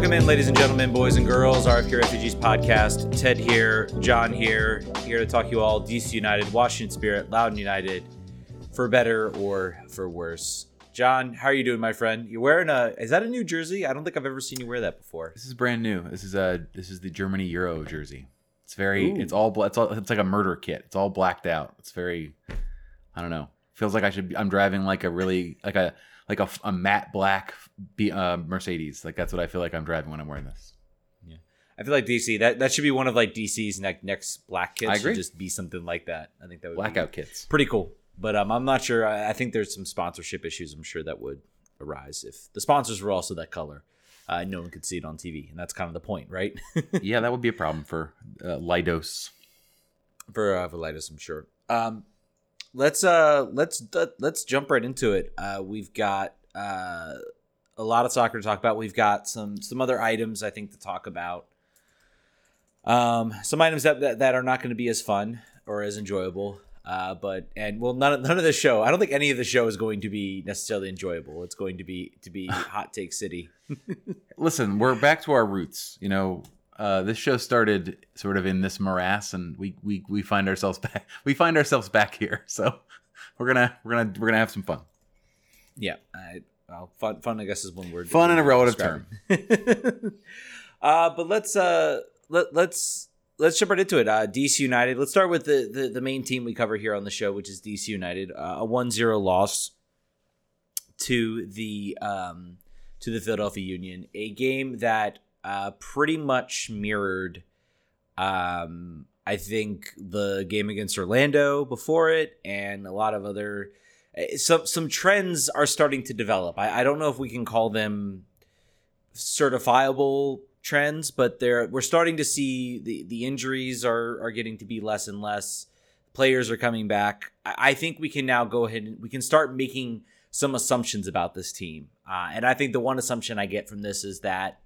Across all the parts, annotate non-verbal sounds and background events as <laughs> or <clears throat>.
Welcome in, ladies and gentlemen, boys and girls, RFK Refugees podcast. Ted here, John here, here to talk you all DC United, Washington Spirit, Loudoun United, for better or for worse. John, how are you doing, my friend? You're wearing a is that a new jersey? I don't think I've ever seen you wear that before. This is brand new. This is a this is the Germany Euro jersey. It's very Ooh. it's all it's all it's like a murder kit. It's all blacked out. It's very I don't know. Feels like I should be, I'm driving like a really like a like a, a matte black uh, Mercedes. Like that's what I feel like I'm driving when I'm wearing this. Yeah, I feel like DC that that should be one of like DC's next next black kits. I agree. Should just be something like that. I think that would blackout kits. Pretty cool. But um, I'm not sure. I, I, think there's some sponsorship issues. I'm sure that would arise if the sponsors were also that color. Uh, no one could see it on TV, and that's kind of the point, right? <laughs> yeah, that would be a problem for uh, Leidos. For uh, for Leidos, I'm sure. Um, let's uh let's let's jump right into it. Uh, we've got uh, a lot of soccer to talk about. We've got some some other items I think to talk about. Um, some items that that, that are not going to be as fun or as enjoyable. Uh, but and well, none of, none of the show. I don't think any of the show is going to be necessarily enjoyable. It's going to be to be <laughs> hot take city. Listen, we're back to our roots. You know, uh, this show started sort of in this morass, and we we we find ourselves <laughs> back. We find ourselves back here. <laughs> So we're gonna we're gonna we're gonna have some fun. Yeah, I, well, fun fun I guess is one word. Fun in a relative term. <laughs> uh, but let's uh let let's let's jump right into it. Uh, DC United. Let's start with the, the, the main team we cover here on the show, which is DC United. Uh, a 1-0 loss to the um, to the Philadelphia Union. A game that uh, pretty much mirrored, um, I think, the game against Orlando before it, and a lot of other. Eh, some some trends are starting to develop. I, I don't know if we can call them certifiable trends, but they're we're starting to see the the injuries are are getting to be less and less. Players are coming back. I, I think we can now go ahead and we can start making some assumptions about this team. Uh, and I think the one assumption I get from this is that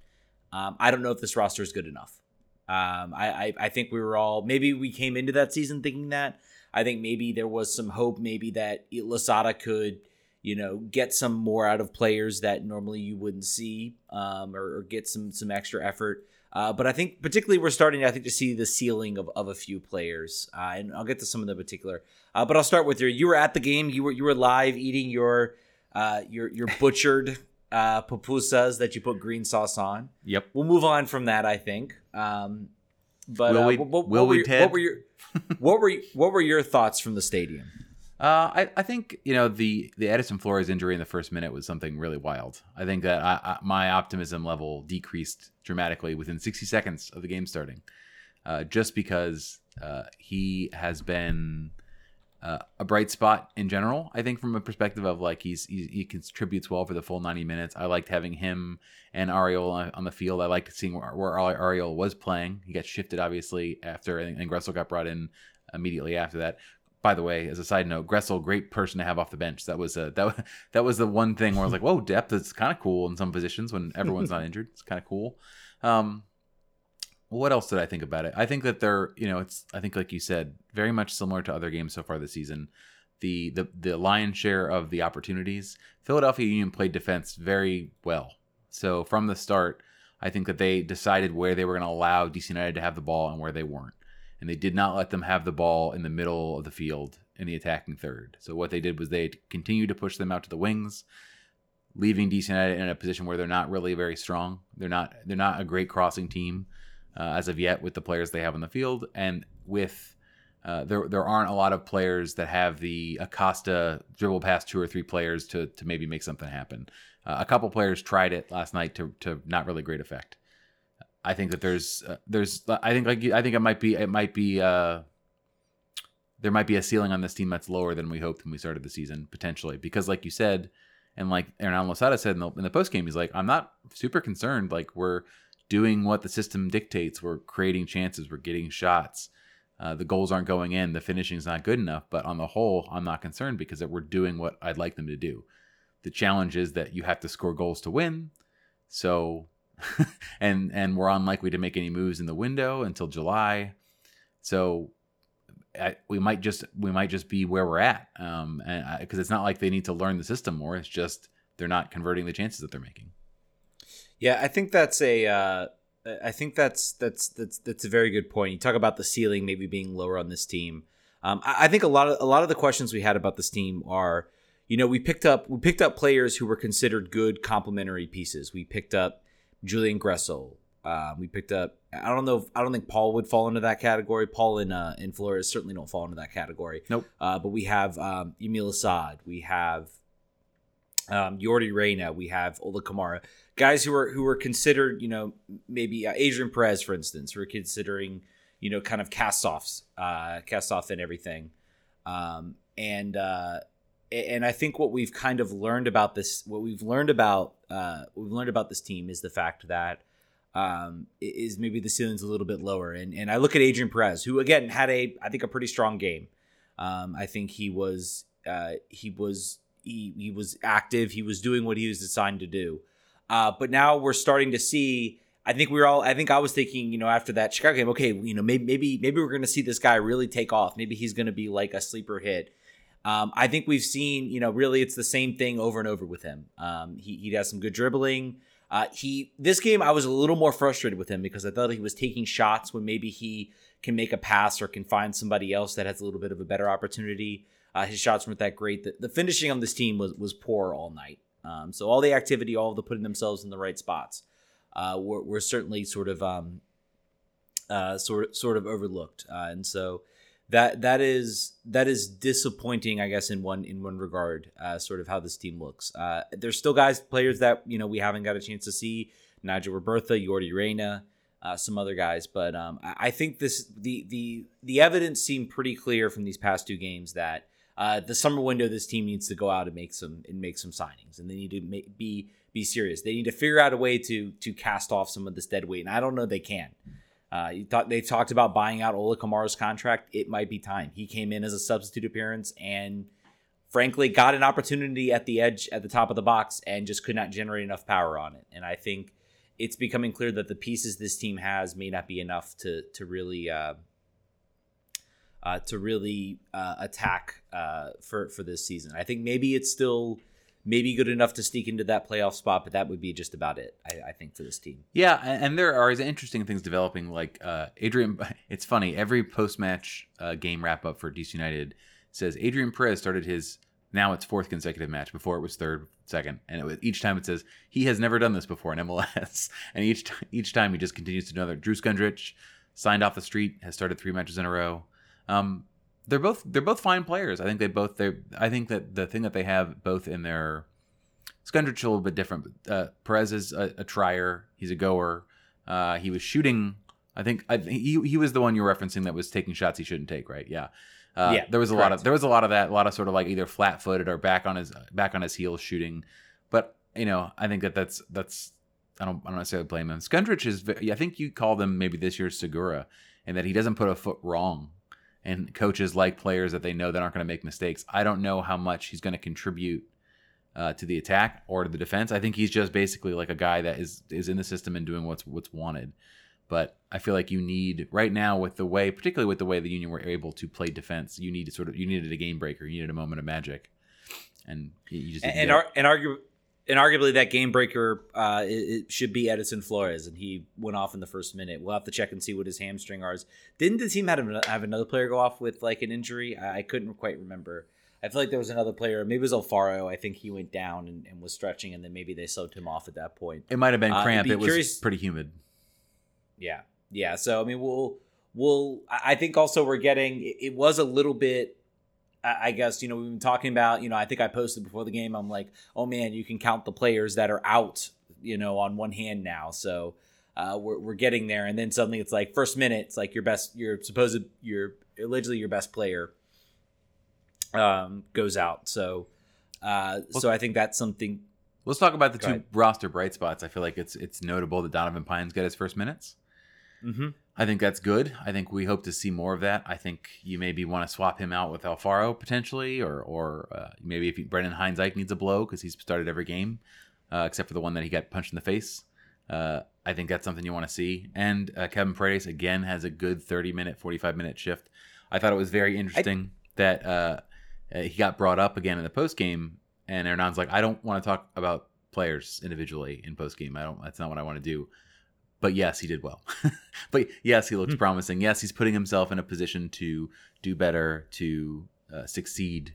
um, I don't know if this roster is good enough. Um, I, I, I think we were all maybe we came into that season thinking that. I think maybe there was some hope, maybe that Losada could you know, get some more out of players that normally you wouldn't see, um, or, or, get some some extra effort. Uh, but I think particularly we're starting, I think, to see the ceiling of, of a few players, uh, and I'll get to some of the particular. Uh, but I'll start with your. You were at the game. You were you were live eating your uh, your your butchered uh, pupusas that you put green sauce on. Yep. We'll move on from that. I think. Um, but will uh, we? What, what, will what we? Your, what were your what were what were your thoughts from the stadium? Uh, I, I think you know the the Edison Flores injury in the first minute was something really wild. I think that I, I, my optimism level decreased dramatically within 60 seconds of the game starting, uh, just because uh, he has been uh, a bright spot in general. I think from a perspective of like he's, he, he contributes well for the full 90 minutes. I liked having him and Arriola on, the field. I liked seeing where, where Arriola was playing. He got shifted obviously after and, and Gressel got brought in immediately after that by the way, as a side note, Gressel, great person to have off the bench. That was a, <laughs> that that was the one thing where I was like, whoa, depth is kind of cool in some positions when everyone's not injured. It's kind of cool. Um, what else did I think about it? I think that they're, you know, it's I think like you said, very much similar to other games so far this season. The the the lion's share of the opportunities, Philadelphia Union played defense very well. So from the start, I think that they decided where they were going to allow DC United to have the ball and where they weren't and they did not let them have the ball in the middle of the field in the attacking third. So what they did was they continued to push them out to the wings, leaving DC United in a position where they're not really very strong. They're not they're not a great crossing team uh, as of yet with the players they have on the field, and with uh, there there aren't a lot of players that have the Acosta dribble past two or three players to to maybe make something happen. Uh, a couple players tried it last night to to not really great effect. I think that there's uh, there's I think like I think it might be it might be uh there might be a ceiling on this team that's lower than we hoped when we started the season potentially because like you said and like Hernan Losada said in the, in the post game he's like I'm not super concerned like we're doing what the system dictates. We're creating chances. We're getting shots. Uh, the goals aren't going in. The finishing's not good enough. But on the whole I'm not concerned because we're doing what I'd like them to do. The challenge is that you have to score goals to win. So <laughs> and and we're unlikely to make any moves in the window until July. So I, we might just we might just be where we're at, um, because it's not like they need to learn the system more. It's just they're not converting the chances that they're making. Yeah, I think that's a. Uh, I think that's that's that's that's a very good point. You talk about the ceiling maybe being lower on this team. Um, I, I think a lot of a lot of the questions we had about this team are, you know, we picked up we picked up players who were considered good complementary pieces. We picked up Julian Gressel. Uh, we picked up. I don't know. If, I don't think Paul would fall into that category. Paul and uh, and Flores certainly don't fall into that category. Nope. Uh, but we have um, Yamil Asad. We have um, Yordy Reyna. We have Ola Kamara. Guys who are who are considered, you know, maybe uh, Adrian Perez, for instance, who are considering, you know, kind of cast offs, uh, cast off and everything. Um, and uh, and I think what we've kind of learned about this, what we've learned about, uh, we've learned about this team is the fact that um, is maybe the ceiling's a little bit lower. And and I look at Adrian Perez, who again had a, I think a pretty strong game. Um, I think he was, uh, he was, he, he was active. He was doing what he was assigned to do. Uh, but now we're starting to see. I think we are all. I think I was thinking, you know, after that Chicago game, okay, you know, maybe maybe maybe we're going to see this guy really take off. Maybe he's going to be like a sleeper hit. Um, I think we've seen, you know, really it's the same thing over and over with him. Um, he he has some good dribbling. Uh, he this game I was a little more frustrated with him because I thought he was taking shots when maybe he can make a pass or can find somebody else that has a little bit of a better opportunity. Uh, his shots weren't that great. The, the finishing on this team was was poor all night. Um, so all the activity, all of the putting themselves in the right spots, uh, were, were certainly sort of um, uh, sort sort of overlooked, uh, and so that that is that is disappointing, I guess, in one in one regard. Uh, sort of how this team looks. Uh, there's still guys, players that you know we haven't got a chance to see. Nigel Robertha, Yordy Reyna, uh, some other guys, but um, I, I think this the the the evidence seemed pretty clear from these past two games that uh, the summer window, this team needs to go out and make some and make some signings, and they need to make, be be serious. They need to figure out a way to to cast off some of this dead weight, and I don't know they can. Uh, you thought they talked about buying out Ola Kamara's contract. It might be time. He came in as a substitute appearance and frankly got an opportunity at the edge at the top of the box and just could not generate enough power on it. And I think it's becoming clear that the pieces this team has may not be enough to to really uh, uh, to really uh, attack uh, for for this season. I think maybe it's still maybe good enough to sneak into that playoff spot, but that would be just about it. I, I think for this team. Yeah, and there are interesting things developing. Like uh, Adrian, <laughs> it's funny. Every post match uh, game wrap up for DC United says Adrian Perez started his now it's fourth consecutive match. Before it was third, second, and was, each time it says he has never done this before in <laughs> MLS. And each each time he just continues to know that Drew Skundrich signed off the street has started three matches in a row. Um, they're both they're both fine players. I think they both they I think that the thing that they have both in their Skundrich is a little bit different. Uh, Perez is a, a trier. He's a goer. Uh, he was shooting. I think I, he he was the one you were referencing that was taking shots he shouldn't take. Right? Yeah. Uh, yeah. There was a correct. lot of there was a lot of that. A lot of sort of like either flat footed or back on his back on his heels shooting. But you know, I think that that's that's I don't I don't necessarily blame him. Skundrich is. I think you call them maybe this year's Segura, and that he doesn't put a foot wrong and coaches like players that they know that aren't going to make mistakes. I don't know how much he's going to contribute uh, to the attack or to the defense. I think he's just basically like a guy that is is in the system and doing what's what's wanted. But I feel like you need right now with the way, particularly with the way the Union were able to play defense, you need to sort of you needed a game breaker, you needed a moment of magic, and you just and ar- and argue and arguably that game breaker uh, it, it, should be Edison Flores, and he went off in the first minute. We'll have to check and see what his hamstring is. Didn't the team have, have another player go off with like an injury? I, I, couldn't quite remember. I feel like there was another player, maybe it was Alfaro. I think he went down and, and was stretching, and then maybe they subbed him off at that point. It might have been uh, cramp. Uh, it curious. was pretty humid. Yeah, yeah. So I mean, we'll we'll. I think also we're getting. It was a little bit I guess you know we've been talking about you know I think I posted before the game I'm like oh man you can count the players that are out you know on one hand now so uh, we're we're getting there and then suddenly it's like first minute it's like your best your supposed your allegedly your best player um, goes out so uh, well, so I think that's something. Let's talk about the two ahead. roster bright spots. I feel like it's it's notable that Donovan Pines got his first minutes. Mm-hmm. I think that's good. I think we hope to see more of that. I think you maybe want to swap him out with Alfaro potentially, or or uh, maybe if he, Brendan Hines-Ike needs a blow because he's started every game uh, except for the one that he got punched in the face. Uh, I think that's something you want to see. And uh, Kevin Paredes again has a good 30 minute, 45 minute shift. I thought it was very interesting I... that uh, uh, he got brought up again in the post game, and Hernan's like, I don't want to talk about players individually in post game. I don't. That's not what I want to do. But yes, he did well. <laughs> but yes, he looks promising. Yes, he's putting himself in a position to do better, to uh, succeed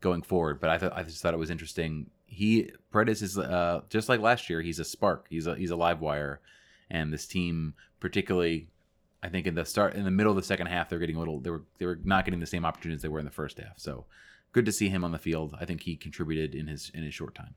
going forward. But I thought I just thought it was interesting. He Paredes is uh, just like last year. He's a spark. He's a he's a live wire, and this team, particularly, I think in the start in the middle of the second half, they're getting a little. They were they were not getting the same opportunities they were in the first half. So good to see him on the field. I think he contributed in his in his short time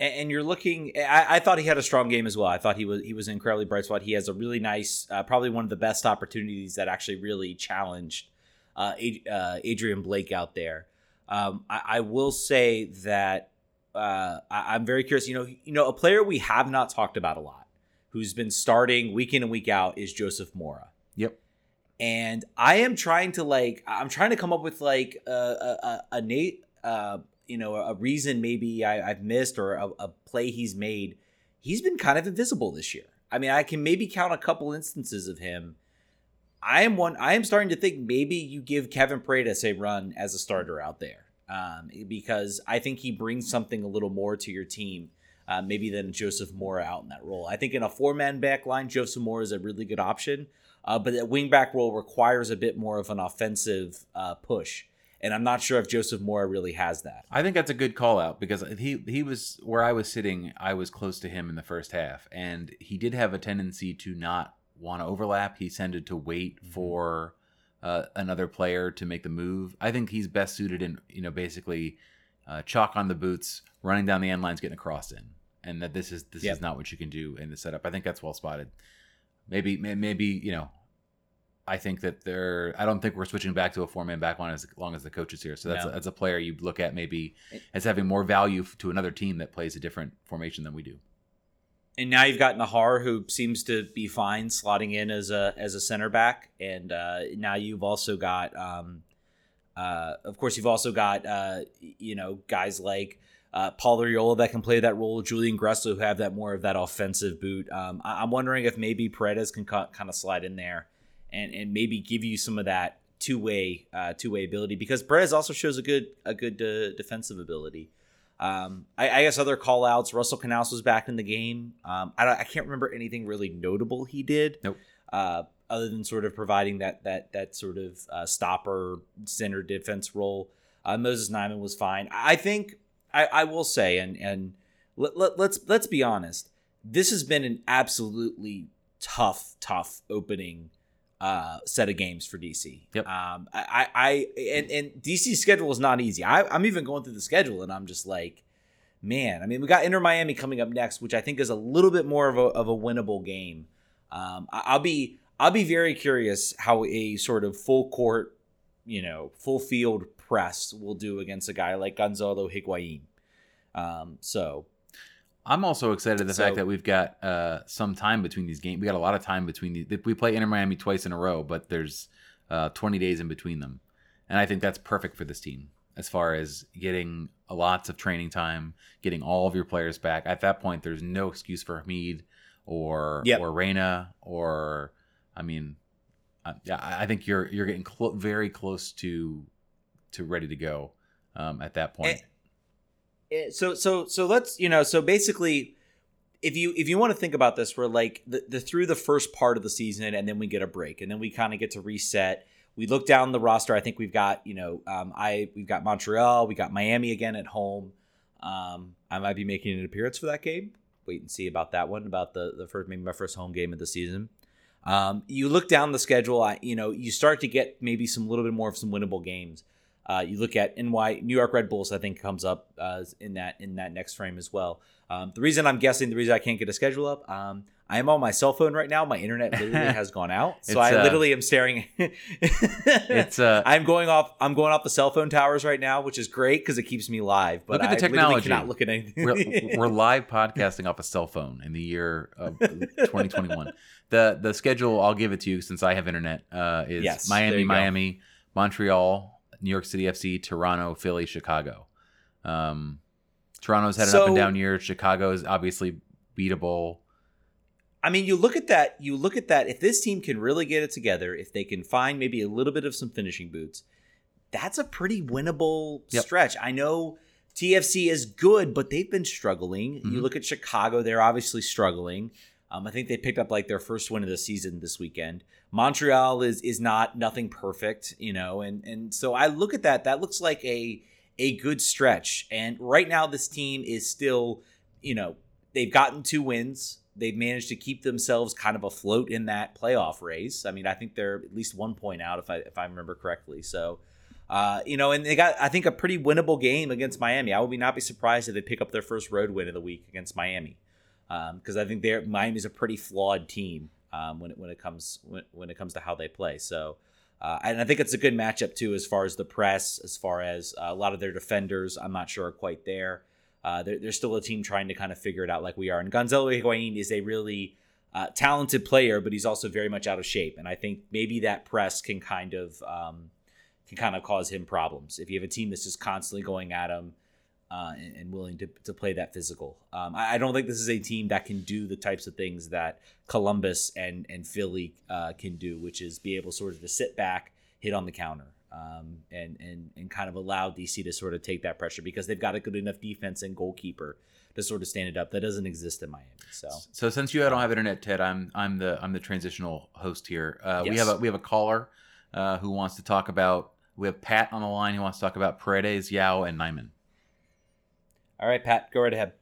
and you're looking. I, I, thought he had a strong game as well. I thought he was he was an incredibly bright spot. He has a really nice, uh, probably one of the best opportunities that actually really challenged uh, uh, Andre Blake out there. Um, I, I, will say that uh, I, am very curious. You know, you know, a player we have not talked about a lot, who's been starting week in and week out, is Joseph Mora. Yep. And I am trying to like, I'm trying to come up with like a a, a, a Nate uh, you know a reason maybe I, have missed or a, a play he's made, he's been kind of invisible this year. I mean, I can maybe count a couple instances of him. I am one. I am starting to think maybe you give Kevin Paredes a run as a starter out there, um, because I think he brings something a little more to your team, uh, maybe than Joseph Mora out in that role. I think in a four man back line, Joseph Mora is a really good option, uh, but that wingback role requires a bit more of an offensive uh, push and I'm not sure if Joseph Mora really has that. I think that's a good call out because he he was where I was sitting. I was close to him in the first half, and he did have a tendency to not want to overlap. He tended to wait mm-hmm. for uh, another player to make the move. I think he's best suited in you know basically uh, chalk on the boots, running down the end lines, getting a cross in, and that this is this yep. is not what you can do in the setup. I think that's well spotted. Maybe maybe you know I think that they're. I don't think we're switching back to a four man back line as long as the coach is here. So that's no. a, that's a player you look at maybe as having more value to another team that plays a different formation than we do. And now you've got Nahar, who seems to be fine slotting in as a as a center back, and uh, now you've also got, um, uh, of course, you've also got uh, you know guys like uh, Paul Arriola that can play that role, Julian Gressel who have that more of that offensive boot. Um, I- am wondering if maybe Paredes can kind of slide in there and and maybe give you some of that two way uh, two way ability because Perez also shows a good a good uh, defensive ability. Um, I, I, guess other call outs. Russell Canouse was back in the game. Um, I, I can't remember anything really notable he did. Nope. Uh, other than sort of providing that that that sort of uh, stopper center defense role. Uh, Moses Nyeman was fine. I think I, I will say, and and let, let, let's let's be honest. This has been an absolutely tough, tough opening uh, set of games for DC. Yep. Um, I, I, and, and DC's schedule is not easy. I, I'm even going through the schedule and I'm just like, man. I mean, we got Inter Miami coming up next, which I think is a little bit more of a, of a winnable game. Um, I, I'll be, I'll be very curious how a sort of full court, you know, full field press will do against a guy like Gonzalo Higuain. Um, so I'm also excited at the so, fact that we've got uh, some time between these games. We got a lot of time between these. We play Inter Miami twice in a row, but there's uh, 20 days in between them, and I think that's perfect for this team as far as getting lots of training time, getting all of your players back. At that point, there's no excuse for Hamid or yep. or Reyna or I mean, yeah, I think you're you're getting very close to to ready to go um, at that point. And, so so so let's you know so basically if you if you want to think about this we're like the, the through the first part of the season and then we get a break and then we kind of get to reset. We look down the roster i think we've got you know um, i we've got montreal we got miami again at home. Um, i might be making an appearance for that game. Wait and see about that one about the the first maybe my first home game of the season. Um, you look down the schedule I, you know you start to get maybe some little bit more of some winnable games uh, you look at NY New York Red Bulls. I think comes up uh, in that in that next frame as well. Um, the reason I'm guessing the reason I can't get a schedule up, um, I am on my cell phone right now. My internet literally <laughs> has gone out, so I uh, literally am staring. <laughs> it's uh, I'm going off. I'm going off the cell phone towers right now, which is great because it keeps me live. But look at the I technology. Cannot look at anything. we're, <laughs> we're live podcasting off a cell phone in the year of 2021. the The schedule, I'll give it to you since I have internet. Uh, is yes, Miami, Miami. Montreal, New York City FC, Toronto, Philly, Chicago. Um, Toronto's had an so, up and down year. Chicago is obviously beatable. I mean, you look at that. You look at that. If this team can really get it together, if they can find maybe a little bit of some finishing boots, that's a pretty winnable yep. stretch. I know TFC is good, but they've been struggling. Mm-hmm. You look at Chicago; they're obviously struggling. Um, I think they picked up like their first win of the season this weekend. Montreal is is not nothing perfect, you know, and and so I look at that. That looks like a a good stretch. And right now, this team is still, you know, they've gotten two wins. They've managed to keep themselves kind of afloat in that playoff race. I mean, I think they're at least one point out, if I if I remember correctly. So, uh, you know, and they got I think a pretty winnable game against Miami. I would be not be surprised if they pick up their first road win of the week against Miami, because um, I think they're Miami's a pretty flawed team um, when it when it comes when, when it comes to how they play. So. Uh, and I think it's a good matchup too, as far as the press, as far as uh, a lot of their defenders. I'm not sure are quite there. Uh, they're, they're, still a team trying to kind of figure it out like we are. And Gonzalo Higuain is a really uh, talented player, but he's also very much out of shape. And I think maybe that press can kind of um, can kind of cause him problems if you have a team that's just constantly going at him. Uh, and, and, willing to, to play that physical. Um, I, I, don't think this is a team that can do the types of things that Columbus and and Philly uh, can do, which is be able sort of to sit back, hit on the counter, um, and and and kind of allow DC to sort of take that pressure because they've got a good enough defense and goalkeeper to sort of stand it up. That doesn't exist in Miami. So so since you don't have internet, Ted, I'm I'm the I'm the transitional host here. Uh, yes. We have a we have a caller uh, who wants to talk about. We have Pat on the line who wants to talk about Paredes, Yow, and Nyeman. All right, Pat, go right ahead.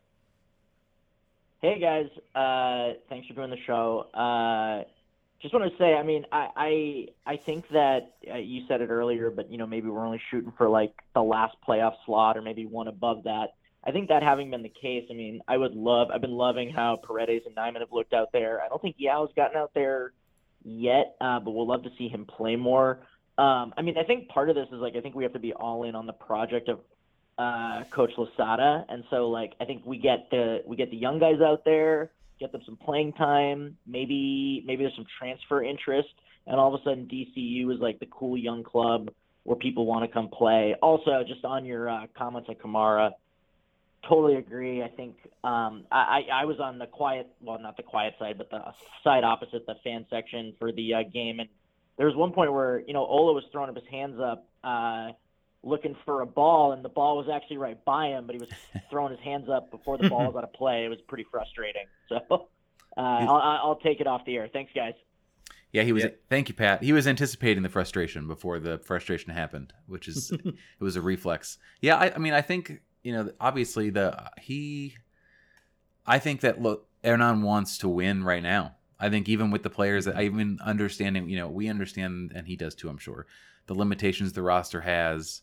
Hey guys, uh, thanks for doing the show. Uh, just want to say, I mean, I I, I think that uh, you said it earlier, but you know maybe we're only shooting for like the last playoff slot or maybe one above that. I think that having been the case, I mean, I would love. I've been loving how Paredes and Nyeman have looked out there. I don't think Yow's gotten out there yet, uh, but we'll love to see him play more. Um, I mean, I think part of this is like I think we have to be all in on the project of uh, Coach Losada, and so like I think we get the we get the young guys out there, get them some playing time. Maybe maybe there's some transfer interest, and all of a sudden DCU is like the cool young club where people want to come play. Also, just on your uh, comments on Kamara, totally agree. I think um, I I was on the quiet, well not the quiet side, but the side opposite the fan section for the uh, game, and there was one point where you know Ola was throwing up his hands up. Uh, looking for a ball, and the ball was actually right by him, but he was <laughs> throwing his hands up before the ball was out of play. It was pretty frustrating. So <laughs> uh, I'll, I'll take it off the air. Thanks, guys. Yeah, he was. Yeah. Thank you, Pat. He was anticipating the frustration before the frustration happened, which is <laughs> it was a reflex. Yeah, I, I, mean, I think you know, obviously the he. I think that look, Hernan wants to win right now. I think even with the players that I even understanding, you know, we understand, and he does too, I'm sure, the limitations the roster has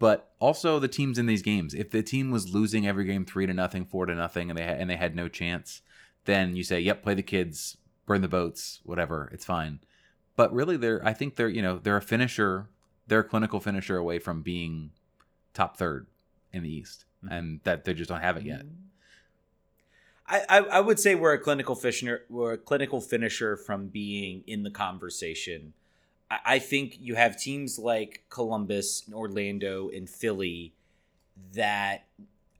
but also the teams in these games. If the team was losing every game three to nothing, four to nothing, and they had, and they had no chance, then you say, "Yep, play the kids, burn the boats, whatever, it's fine." But really, they're I think they're you know they're a finisher, they're a clinical finisher away from being top third in the East, mm-hmm. and that they just don't have it yet. I, I, I would say we're a clinical finisher. We're a clinical finisher from being in the conversation I think you have teams like Columbus, Orlando, and Philly that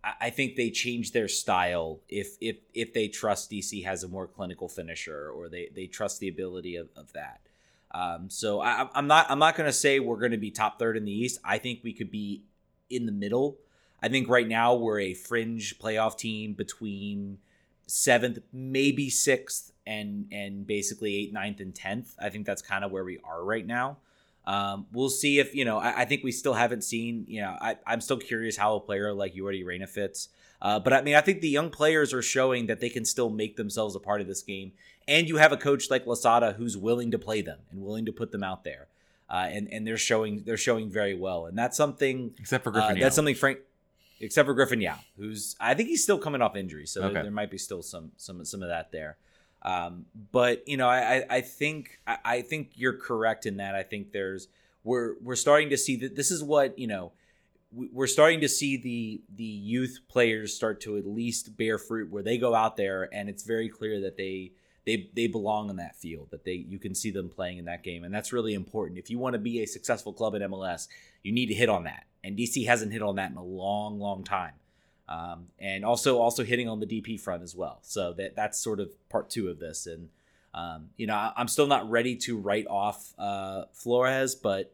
I think they change their style if if if they trust DC has a more clinical finisher or they they trust the ability of, of that. Um, so I, am not I'm not going to say we're going to be top third in the East. I think we could be in the middle. I think right now we're a fringe playoff team between seventh, maybe sixth, and and basically eighth, ninth, and tenth. I think that's kind of where we are right now. Um, we'll see if you know. I, I, think we still haven't seen. You know, I, I'm still curious how a player like Yordy Reyna fits. Uh, but I mean, I think the young players are showing that they can still make themselves a part of this game. And you have a coach like Losada who's willing to play them and willing to put them out there. Uh, and and they're showing they're showing very well. And that's something. Except for Griffin. Uh, that's something Frank except for Griffin Yow, who's I think he's still coming off injury, so okay. there, there, might be still some some some of that there. Um, but you know, I I think I think you're correct in that. I think there's we're we're starting to see that this is what you know we're starting to see the the youth players start to at least bear fruit where they go out there and it's very clear that they they they belong in that field that they you can see them playing in that game and that's really important if you want to be a successful club in MLS you need to hit on that and DC hasn't hit on that in a long, long time. Um, and also also hitting on the DP front as well. So that that's sort of part two of this. And um, you know, I, am still not ready to write off uh, Flores, but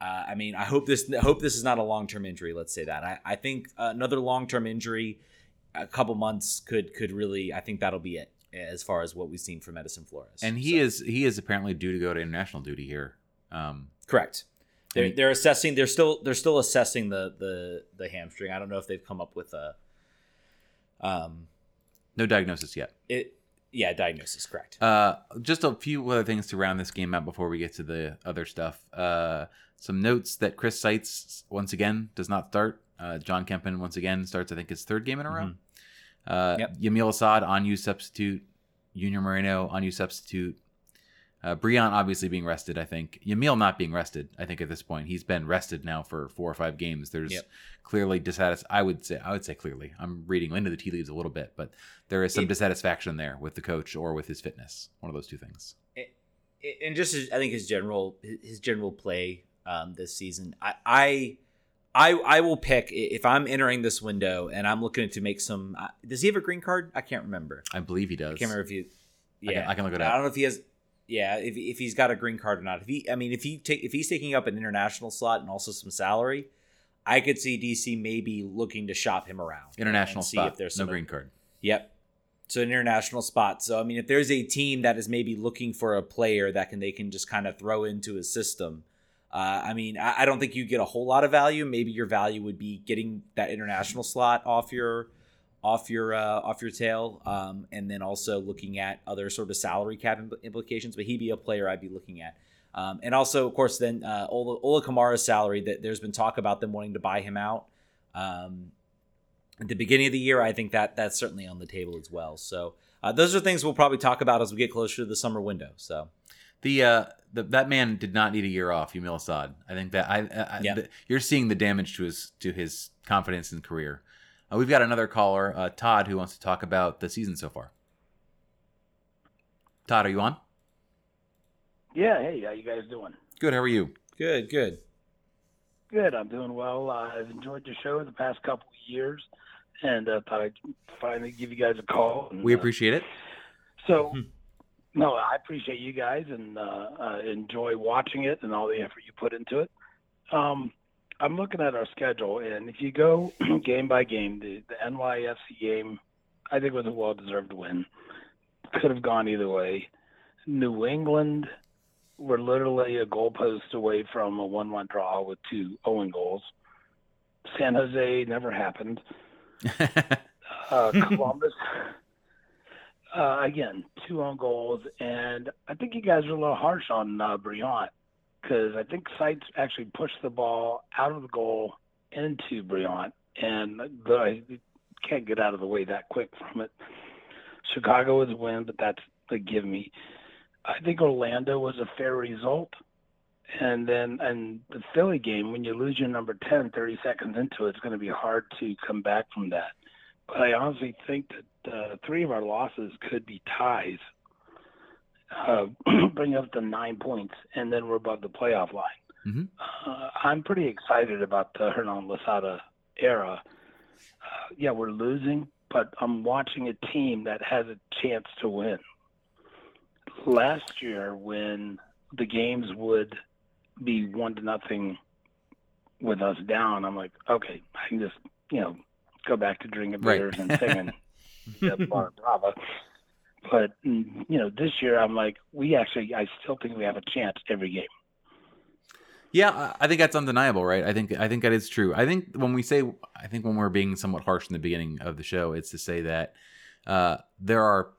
Uh, I mean, I hope this I hope this is not a long term injury. Let's say that. I, I think another long term injury, a couple months could could really. I think that'll be it as far as what we've seen from Edison Flores. And he so. is he is apparently due to go to international duty here. Um, Correct. They're, they're assessing. They're still they're still assessing the the the hamstring. I don't know if they've come up with a. Um, no diagnosis yet. It yeah, diagnosis correct. Uh, just a few other things to round this game out before we get to the other stuff. Uh, some notes that Chris Seitz once again does not start. Uh, Jon Kempin once again starts. I think his third game in a row. Mm-hmm. Uh, yep. Yamil Asad on you substitute. Junior Moreno on you substitute. Uh, Brillant obviously being rested, I think. Yamil not being rested, I think at this point he's been rested now for four or five games. There's yep. clearly dissatis. I would say I would say clearly. I'm reading into the tea leaves a little bit, but there is some it, dissatisfaction there with the coach or with his fitness. One of those two things. It, it, and just his, I think his general his general play um, this season. I, I I I will pick if I'm entering this window and I'm looking to make some. Uh, does he have a green card? I can't remember. I believe he does. I can't remember if he. Yeah, I can, I can look it up. I don't know if he has yeah, if, if he's got a green card or not. If he, I mean, if he take if he's taking up an international slot and also some salary, I could see DC maybe looking to shop him around. International see spot, if there's no green card. Yep. So an international spot. So I mean, if there's a team that is maybe looking for a player that can they can just kind of throw into his system. Uh, I mean, I, I don't think you get a whole lot of value. Maybe your value would be getting that international slot off your off your uh, off your tail, um, and then also looking at other sort of salary cap implications. But he'd be a player I'd be looking at, um, and also of course then uh, Ola, Ola Kamara's salary. That there's been talk about them wanting to buy him out. Um, at the beginning of the year, I think that that's certainly on the table as well. So uh, those are things we'll probably talk about as we get closer to the summer window. So the uh, the, that man did not need a year off, Yamil Asad. I think that I, I yeah. the, you're seeing the damage to his to his confidence and career. Uh, we've got another caller, uh, Todd, who wants to talk about the season so far. Todd, are you on? Yeah. Hey, how you guys doing? Good. How are you? Good. Good. Good. I'm doing well. Uh, I've enjoyed the show the past couple of years, and uh, thought I'd finally give you guys a call. And, we appreciate it. So. Hmm. No, I appreciate you guys and uh, uh, enjoy watching it and all the effort you put into it. Um, I'm looking at our schedule, and if you go <clears throat> game by game, the, the NYFC game, I think was a well-deserved win. Could have gone either way. New England were literally a goalpost away from a one-one draw with two Owen goals. San Jose never happened. <laughs> uh, Columbus, uh, again, two own goals, and I think you guys are a little harsh on uh, Brillant because I think Seitz actually pushed the ball out of the goal into Brillant, and I can't get out of the way that quick from it. Chicago was a win, but that's a give me. I think Orlando was a fair result. And then and the Philly game, when you lose your number 10 30 seconds into it, it's going to be hard to come back from that. I honestly think that uh, three of our losses could be ties uh, <clears throat> bring up to nine points, and then we're above the playoff line. Mm-hmm. Uh, I'm pretty excited about the Hernan Losada era. Uh, yeah, we're losing, but I'm watching a team that has a chance to win. Last year, when the games would be one to nothing with us down, I'm like, okay, I can just you know go back to drinking beers right. and singing <laughs> Barra Brava. But you know, this year I'm like, we actually, I still think we have a chance every game. Yeah, I think that's undeniable, right? I think I think that is true. I think when we say, I think when we're being somewhat harsh in the beginning of the show, it's to say that uh, there are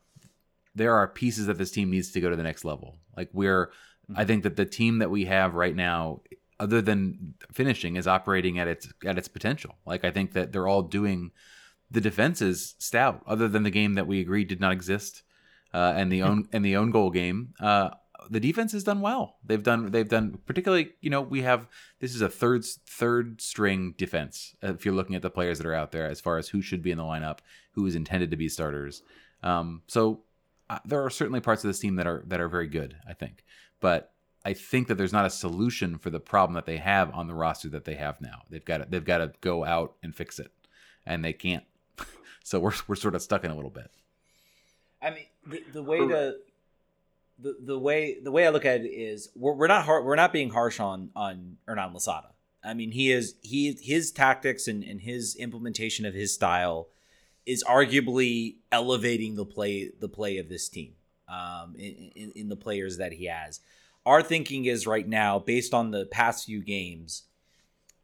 there are pieces that this team needs to go to the next level. Like we're, mm-hmm. I think that the team that we have right now, other than finishing, is operating at its at its potential. Like I think that they're all doing the defense is stout. Other than the game that we agreed did not exist, uh, and the own and the own goal game. Uh, the defense has done well. They've done they've done particularly. You know, we have this is a third third string defense. If you're looking at the players that are out there, as far as who should be in the lineup, who is intended to be starters. Um, so uh, there are certainly parts of this team that are that are very good. I think, but I think that there's not a solution for the problem that they have on the roster that they have now. They've got to, they've got to go out and fix it, and they can't. <laughs> so we're we're sort of stuck in a little bit. I mean, the, the way to the, the way the way I look at it is we're, we're not hard, we're not being harsh on on Hernan Losada. I mean, he is he his tactics and, and his implementation of his style is arguably elevating the play the play of this team um, in, in, in the players that he has. Our thinking is right now, based on the past few games,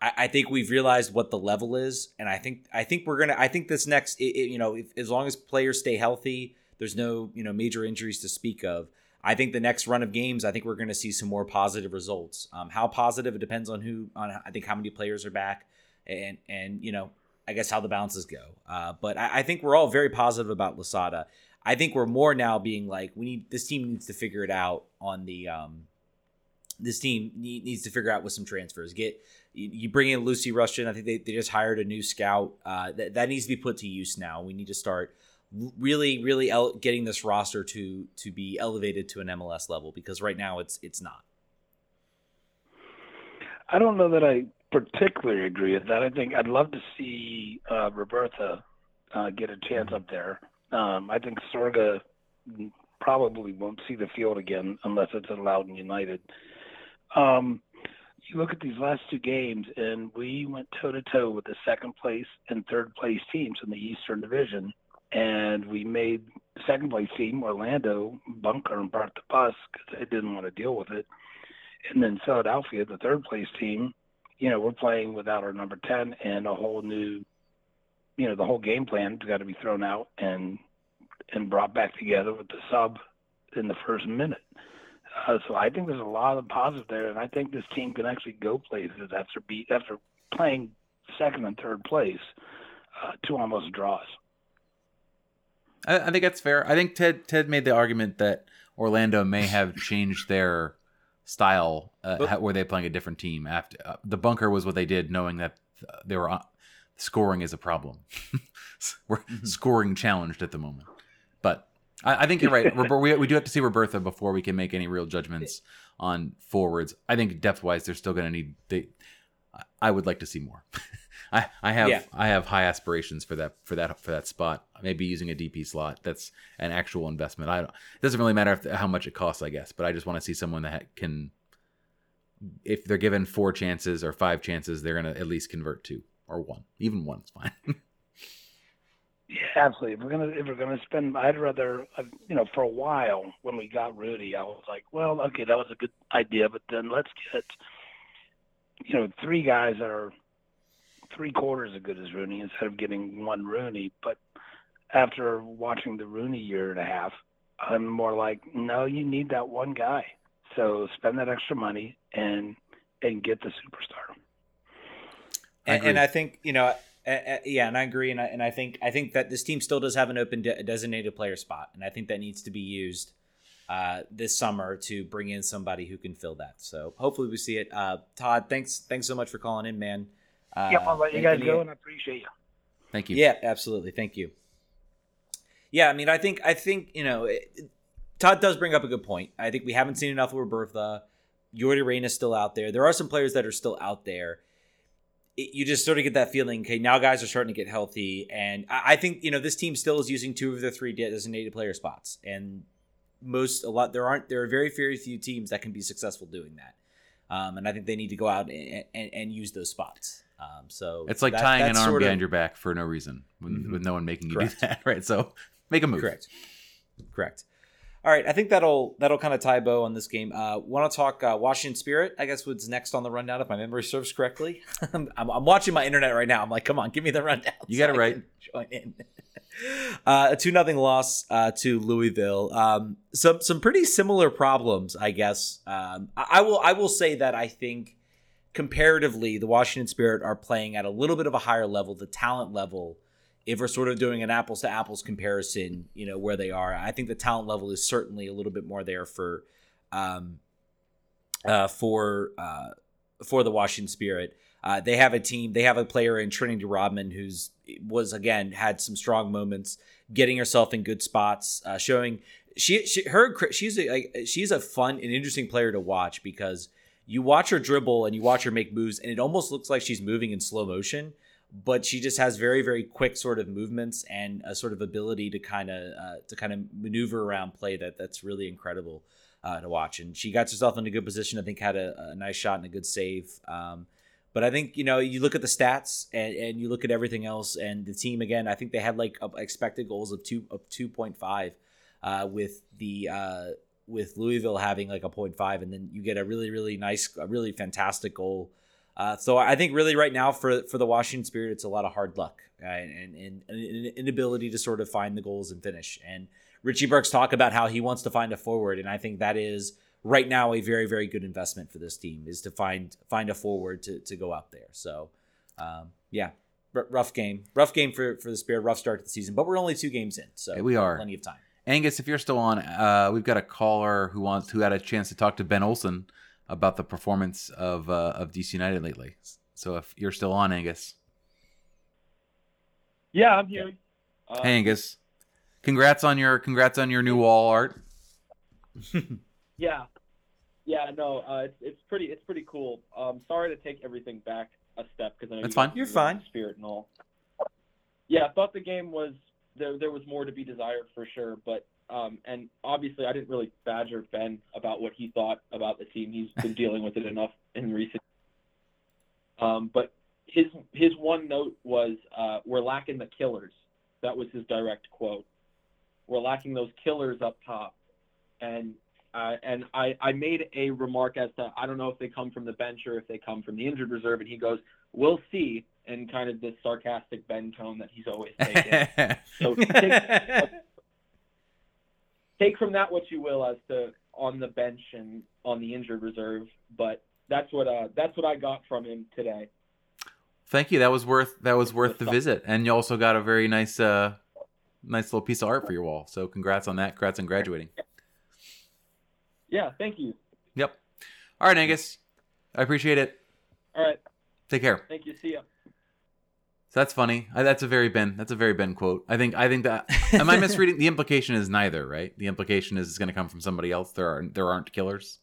I, I think we've realized what the level is, and I think I think we're gonna. I think this next, it, it, you know, if, as long as players stay healthy, there's no you know major injuries to speak of. I think the next run of games, I think we're going to see some more positive results. Um, how positive it depends on who, on I think how many players are back, and and you know, I guess how the bounces go. Uh, but I, I, think we're all very positive about Losada. I think we're more now being like we need this team needs to figure it out on the um, this team needs to figure out with some transfers. Get you, bring in Lucy Rushton. I think they, they just hired a new scout. Uh, that that needs to be put to use now. We need to start really really el- getting this roster to to be elevated to an MLS level because right now it's it's not. I don't know that I particularly agree with that. I think I'd love to see uh, Robertha uh, get a chance up there. Um, I think Sorga probably won't see the field again unless it's at Loudoun United. Um, you look at these last two games, and we went toe to toe with the second place and third place teams in the Eastern Division and we made second place team Orlando bunker and park the bus because they didn't want to deal with it. And then Philadelphia, the third place team, you know, we're playing without our number ten and a whole new, you know, the whole game plan has got to be thrown out and and brought back together with the sub in the first minute. Uh, so I think there's a lot of positive there, and I think this team can actually go places after beat after playing second and third place, uh, two almost draws. I, I think that's fair. I think Ted Ted made the argument that Orlando may have changed their style uh, but, where they're playing a different team after uh, the bunker was what they did knowing that they were uh, scoring is a problem <laughs> we're mm-hmm. scoring challenged at the moment but i, I think you're right <laughs> we, we do have to see robertha before we can make any real judgments on forwards i think depth wise they're still going to need they i would like to see more <laughs> I, I have yeah. I have high aspirations for that for that for that spot. Maybe using a DP slot. That's an actual investment. I don't. It doesn't really matter if, how much it costs, I guess. But I just want to see someone that can, if they're given four chances or five chances, they're gonna at least convert two or one. Even one's fine. <laughs> yeah, absolutely. If we're gonna if we're gonna spend, I'd rather uh, you know for a while when we got Rooney, I was like, well, okay, that was a good idea, but then let's get you know three guys that are three quarters as good as Rooney instead of getting one Rooney. But after watching the Rooney year and a half, I'm more like, no, you need that one guy. So spend that extra money and and get the superstar. And I, and I think you know, uh, uh, yeah, and I agree, and I, and I think I think that this team still does have an open de- designated player spot, and I think that needs to be used uh, this summer to bring in somebody who can fill that. So hopefully we see it. Uh, Todd, thanks thanks so much for calling in, man. Uh, yeah, I'll let you guys go, and I appreciate you. Thank you. Yeah, absolutely. Thank you. Yeah, I mean, I think I think you know, it, Todd does bring up a good point. I think we haven't seen enough of Robertha. Yordy Reyna is still out there. There are some players that are still out there. It, you just sort of get that feeling. Okay, now guys are starting to get healthy, and I, I think you know this team still is using two of the three designated player spots, and most a lot there aren't there are very very few teams that can be successful doing that. Um, and I think they need to go out and, and, and use those spots. Um, so it's like that, tying an arm behind of, your back for no reason, with, mm-hmm. with no one making you Correct. do that, <laughs> right? So make a move. Correct. Correct. All right, I think that'll that'll kind of tie bow on this game. Uh, Want to talk uh, Washington Spirit? I guess what's next on the rundown, if my memory serves correctly. <laughs> I'm, I'm, watching my internet right now. I'm like, come on, give me the rundown. You got so it right. <laughs> Join in. uh, a two nothing loss uh, to Louisville. Um, some some pretty similar problems, I guess. Um, I, I will I will say that I think comparatively, the Washington Spirit are playing at a little bit of a higher level, the talent level. If we're sort of doing an apples to apples comparison, you know where they are, I think the talent level is certainly a little bit more there for, um, uh, for uh, for the Washington Spirit. Uh, they have a team. They have a player in Trinity Rodman who's was again had some strong moments, getting herself in good spots, uh, showing she, she her she's a like, she's a fun and interesting player to watch because you watch her dribble and you watch her make moves, and it almost looks like she's moving in slow motion. But she just has very very quick sort of movements and a sort of ability to kind of uh, to kind of maneuver around play that that's really incredible uh, to watch. And she got herself in a good position. I think had a, a nice shot and a good save. Um, but I think you know you look at the stats and, and you look at everything else, and the team again. I think they had like expected goals of two of two point five, uh, with the uh, with Louisville having like a 0.5, and then you get a really really nice, a really fantastic goal. Uh, so I think really right now for for the Washington Spirit, it's a lot of hard luck uh, and, and, and an inability to sort of find the goals and finish. And Richie Burke's talk about how he wants to find a forward, and I think that is right now a very very good investment for this team is to find find a forward to, to go out there. So um, yeah r- rough game rough game for for the spirit rough start to the season but we're only two games in so we are. plenty of time. Angus if you're still on uh, we've got a caller who wants who had a chance to talk to Ben Olsen about the performance of uh, of dc united lately so if you're still on angus yeah i'm here uh, hey angus congrats on your congrats on your new wall art <laughs> yeah yeah, no, uh, it's it's pretty it's pretty cool. Um, sorry to take everything back a step because I know that's you fine. You're fine. Spirit and all. Yeah, I thought the game was there. There was more to be desired for sure, but um, and obviously I didn't really badger Ben about what he thought about the team. He's been dealing with it enough in recent. Um, but his his one note was uh, we're lacking the killers. That was his direct quote. We're lacking those killers up top, and uh, and I, I made a remark as to I don't know if they come from the bench or if they come from the injured reserve, and he goes, "We'll see," in kind of this sarcastic Ben tone that he's always taken. <laughs> so take, take from that what you will as to on the bench and on the injured reserve, but that's what uh, that's what I got from him today. Thank you. That was worth that was worth the visit, and you also got a very nice uh, nice little piece of art for your wall. So congrats on that. Congrats on graduating. Yeah, thank you. Yep. All right, Angus. I appreciate it. All right. Take care. Thank you. See ya. So that's funny. I, that's a very Ben. That's a very Ben quote. I think. I think that. am I misreading? <laughs> The implication is neither, right? The implication is it's going to come from somebody else. There are there aren't killers.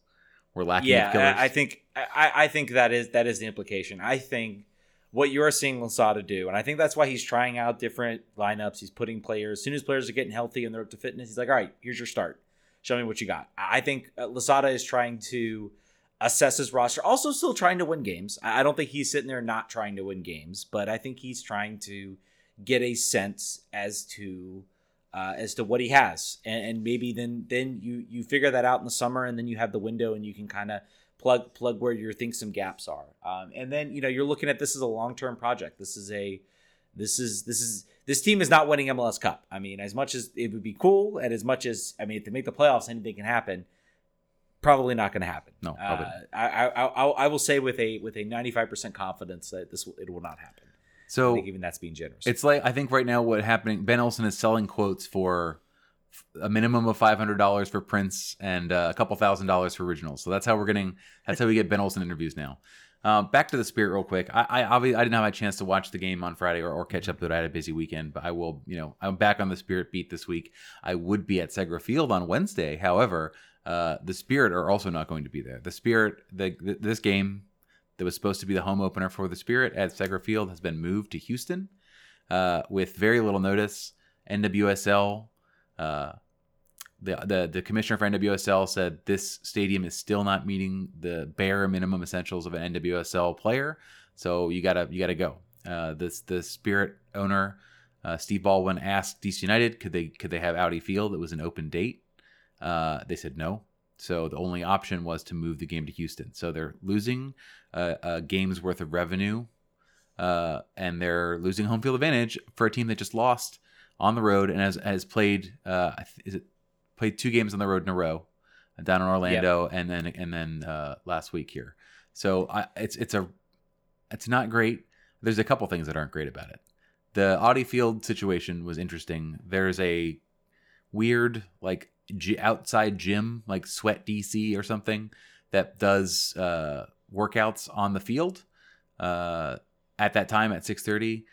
We're lacking. Killers. Yeah, I think. I, I think that is that is the implication. I think what you're seeing Losada do, and I think that's why he's trying out different lineups. He's putting players. As soon as players are getting healthy and they're up to fitness, he's like, all right, here's your start show me what you got. I think uh, Losada is trying to assess his roster, also still trying to win games. I don't think he's sitting there not trying to win games, but I think he's trying to get a sense as to uh, as to what he has, and, and, maybe then then you you figure that out in the summer, and then you have the window, and you can kind of plug plug where you think some gaps are, um, and then you know you're looking at this as a long term project. This is a this is this is this team is not winning MLS Cup. I mean, as much as it would be cool, and as much as I mean, if they make the playoffs, anything can happen. Probably not going to happen. No, uh, I, I, I, I will say with a with a ninety five percent confidence that this will, it will not happen. So even that's being generous. It's like I think right now what happening. Ben Olsen is selling quotes for a minimum of five hundred dollars for prints and uh, a couple thousand dollars for originals. So that's how we're getting. That's how we get Ben Olsen interviews now. Uh, back to the Spirit real quick. I, I obviously I didn't have a chance to watch the game on Friday or, or catch up to it. I had a busy weekend, but I will. You know, I'm back on the Spirit beat this week. I would be at Segra Field on Wednesday. However, uh, the Spirit are also not going to be there. The Spirit, the, the, this game that was supposed to be the home opener for the Spirit at Segra Field has been moved to Houston uh, with very little notice. NWSL uh, the, the the commissioner for NWSL said this stadium is still not meeting the bare minimum essentials of an NWSL player. So you gotta you gotta go. Uh, this the Spirit owner uh, Steve Baldwin asked DC United could they could they have Audi Field? It was an open date. Uh, they said no. So the only option was to move the game to Houston. So they're losing a, a game's worth of revenue, uh, and they're losing home field advantage for a team that just lost on the road and has has played. Uh, is it played two games on the road in a row, down in Orlando, yep. and then and then uh, last week here. So I, it's it's a it's not great. There's a couple things that aren't great about it. The Audi Field situation was interesting. There's a weird like g- outside gym like Sweat DC or something that does uh, workouts on the field uh, at that time at 6:30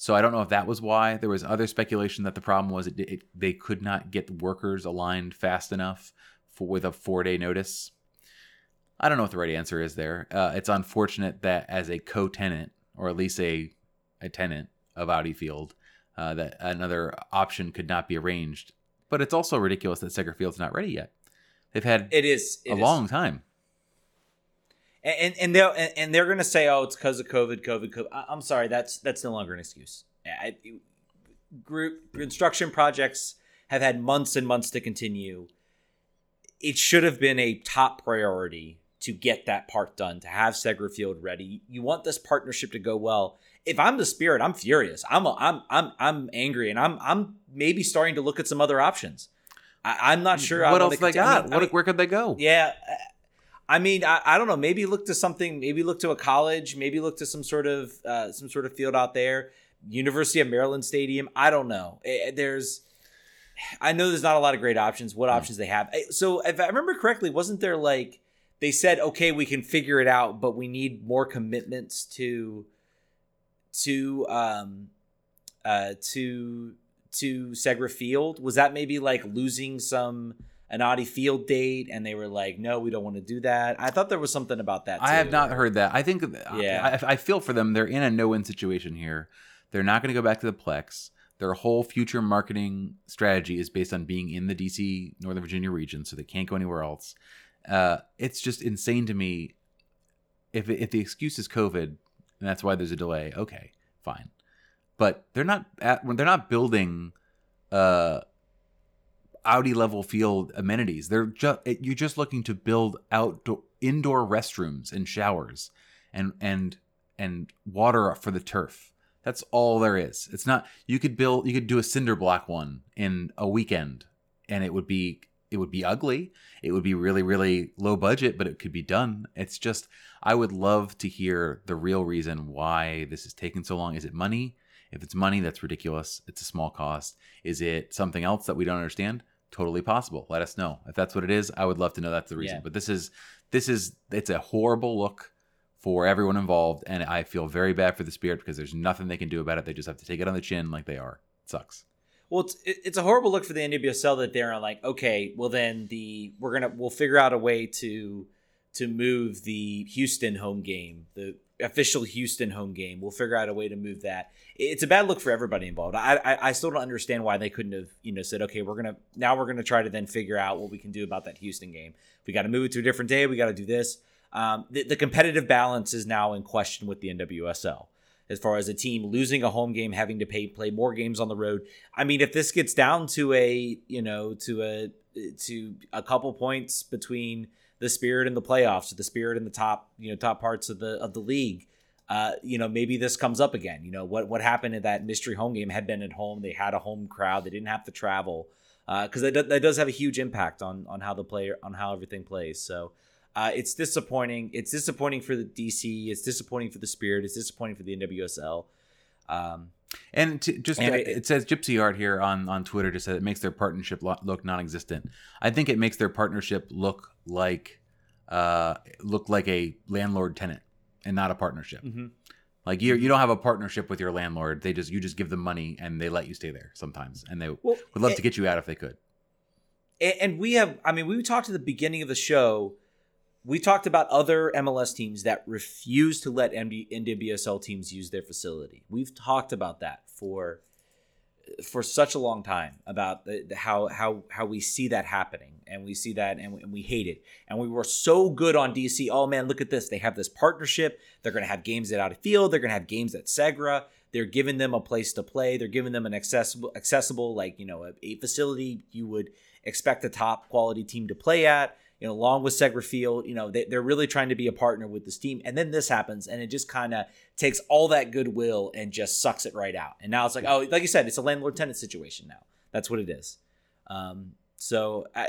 so I don't know if that was why. There was other speculation that the problem was it, it, they could not get the workers aligned fast enough for with a four day notice. I don't know what the right answer is there. Uh, it's unfortunate that as a co-tenant or at least a a tenant of Audi Field, uh, that another option could not be arranged. But it's also ridiculous that Segra Field's not ready yet. They've had It is a it is. long time. and and they're and, they're gonna say, "Oh, it's because of COVID, COVID, COVID." I'm sorry, that's that's no longer an excuse. I, group construction projects have had months and months to continue. It should have been a top priority to get that part done, to have Segra Field ready. You want this partnership to go well. If I'm the Spirit, I'm furious. I'm a, I'm I'm I'm angry, and I'm I'm maybe starting to look at some other options. I, I'm not sure. What else they conti- I got? mean- I mean- where could they go? yeah. I mean, I, I don't know. Maybe look to something. Maybe look to a college. Maybe look to some sort of uh, some sort of field out there. University of Maryland Stadium. I don't know. Eh, There's, I know there's not a lot of great options. What Hmm. options they have? Eh, So if I remember correctly, wasn't there like they said, okay, we can figure it out, but we need more commitments to, to, um, uh, to to Segra Field. Was that maybe like losing some? an Audi Field date, and they were like, "No, we don't want to do that." I thought there was something about that. I have not heard that. I think, Yeah. I, I feel for them. They're in a no-win situation here. They're not going to go back to the Plex. Their whole future marketing strategy is based on being in the DC Northern Virginia region, so they can't go anywhere else. Uh, it's just insane to me. If if the excuse is COVID, and that's why there's a delay, okay, fine. But they're not at, they're not building uh, Audi level field amenities. They're just you're just looking to build outdoor indoor restrooms and showers and and and water for the turf. That's all there is. It's not you could build you could do a cinder block one in a weekend and it would be it would be ugly. It would be really really low budget, but it could be done. It's just I would love to hear the real reason why this is taking so long. Is it money? If it's money, that's ridiculous. It's a small cost. Is it something else that we don't understand? Totally possible. Let us know. If that's what it is, I would love to know that's the reason. Yeah. But this is this is it's a horrible look for everyone involved and I feel very bad for the spirit because there's nothing they can do about it. They just have to take it on the chin like they are. It sucks. Well, it's it's a horrible look for the NWSL that they're on. like, okay, well then the we're gonna we'll figure out a way to to move the Houston home game, the official Houston home game. We'll figure out a way to move that. It's a bad look for everybody involved. I I, I still don't understand why they couldn't have you know said, okay, we're gonna now we're gonna try to then figure out what we can do about that Houston game. We got to move it to a different day. We got to do this. Um, the, the competitive balance is now in question with the NWSL as far as a team losing a home game, having to pay play more games on the road. I mean, if this gets down to a you know to a to a couple points between the Spirit and the playoffs, the Spirit in the top you know top parts of the of the league, uh, you know maybe this comes up again. You know what what happened in that mystery home game had been at home. They had a home crowd. They didn't have to travel because that, that does have a huge impact on on how the player on how everything plays. So. Uh, it's disappointing. It's disappointing for the DC. It's disappointing for the Spirit. It's disappointing for the NWSL. Um, And to, just And uh, it- it, says Gypsy Art here on on Twitter just said it makes their partnership lo- look non-existent. I think it makes their partnership look like uh look like a landlord tenant and not a partnership. Like you you don't have a partnership with your landlord. They just you just give them money and they let you stay there sometimes. And they Well, would love to get you out if they could. And we have i mean we talked at the beginning of the show we talked about other mls teams that refuse to let MD, nwsl teams use their facility. We've talked about that for for such a long time about the, the- how how how we see that happening and we see that and we, and we hate it. And we were so good on dc oh man look at this. They have this partnership. They're going to have games at Audi Field they're going to have games at segra. They're giving them a place to play. They're giving them an accessible accessible like you know a, a facility you would expect a top quality team to play at you know along with segra field you know they, they're really trying to be a partner with this team and then this happens and it just kind of takes all that goodwill and just sucks it right out and now it's like oh like you said it's a landlord tenant situation now that's what it is um, so i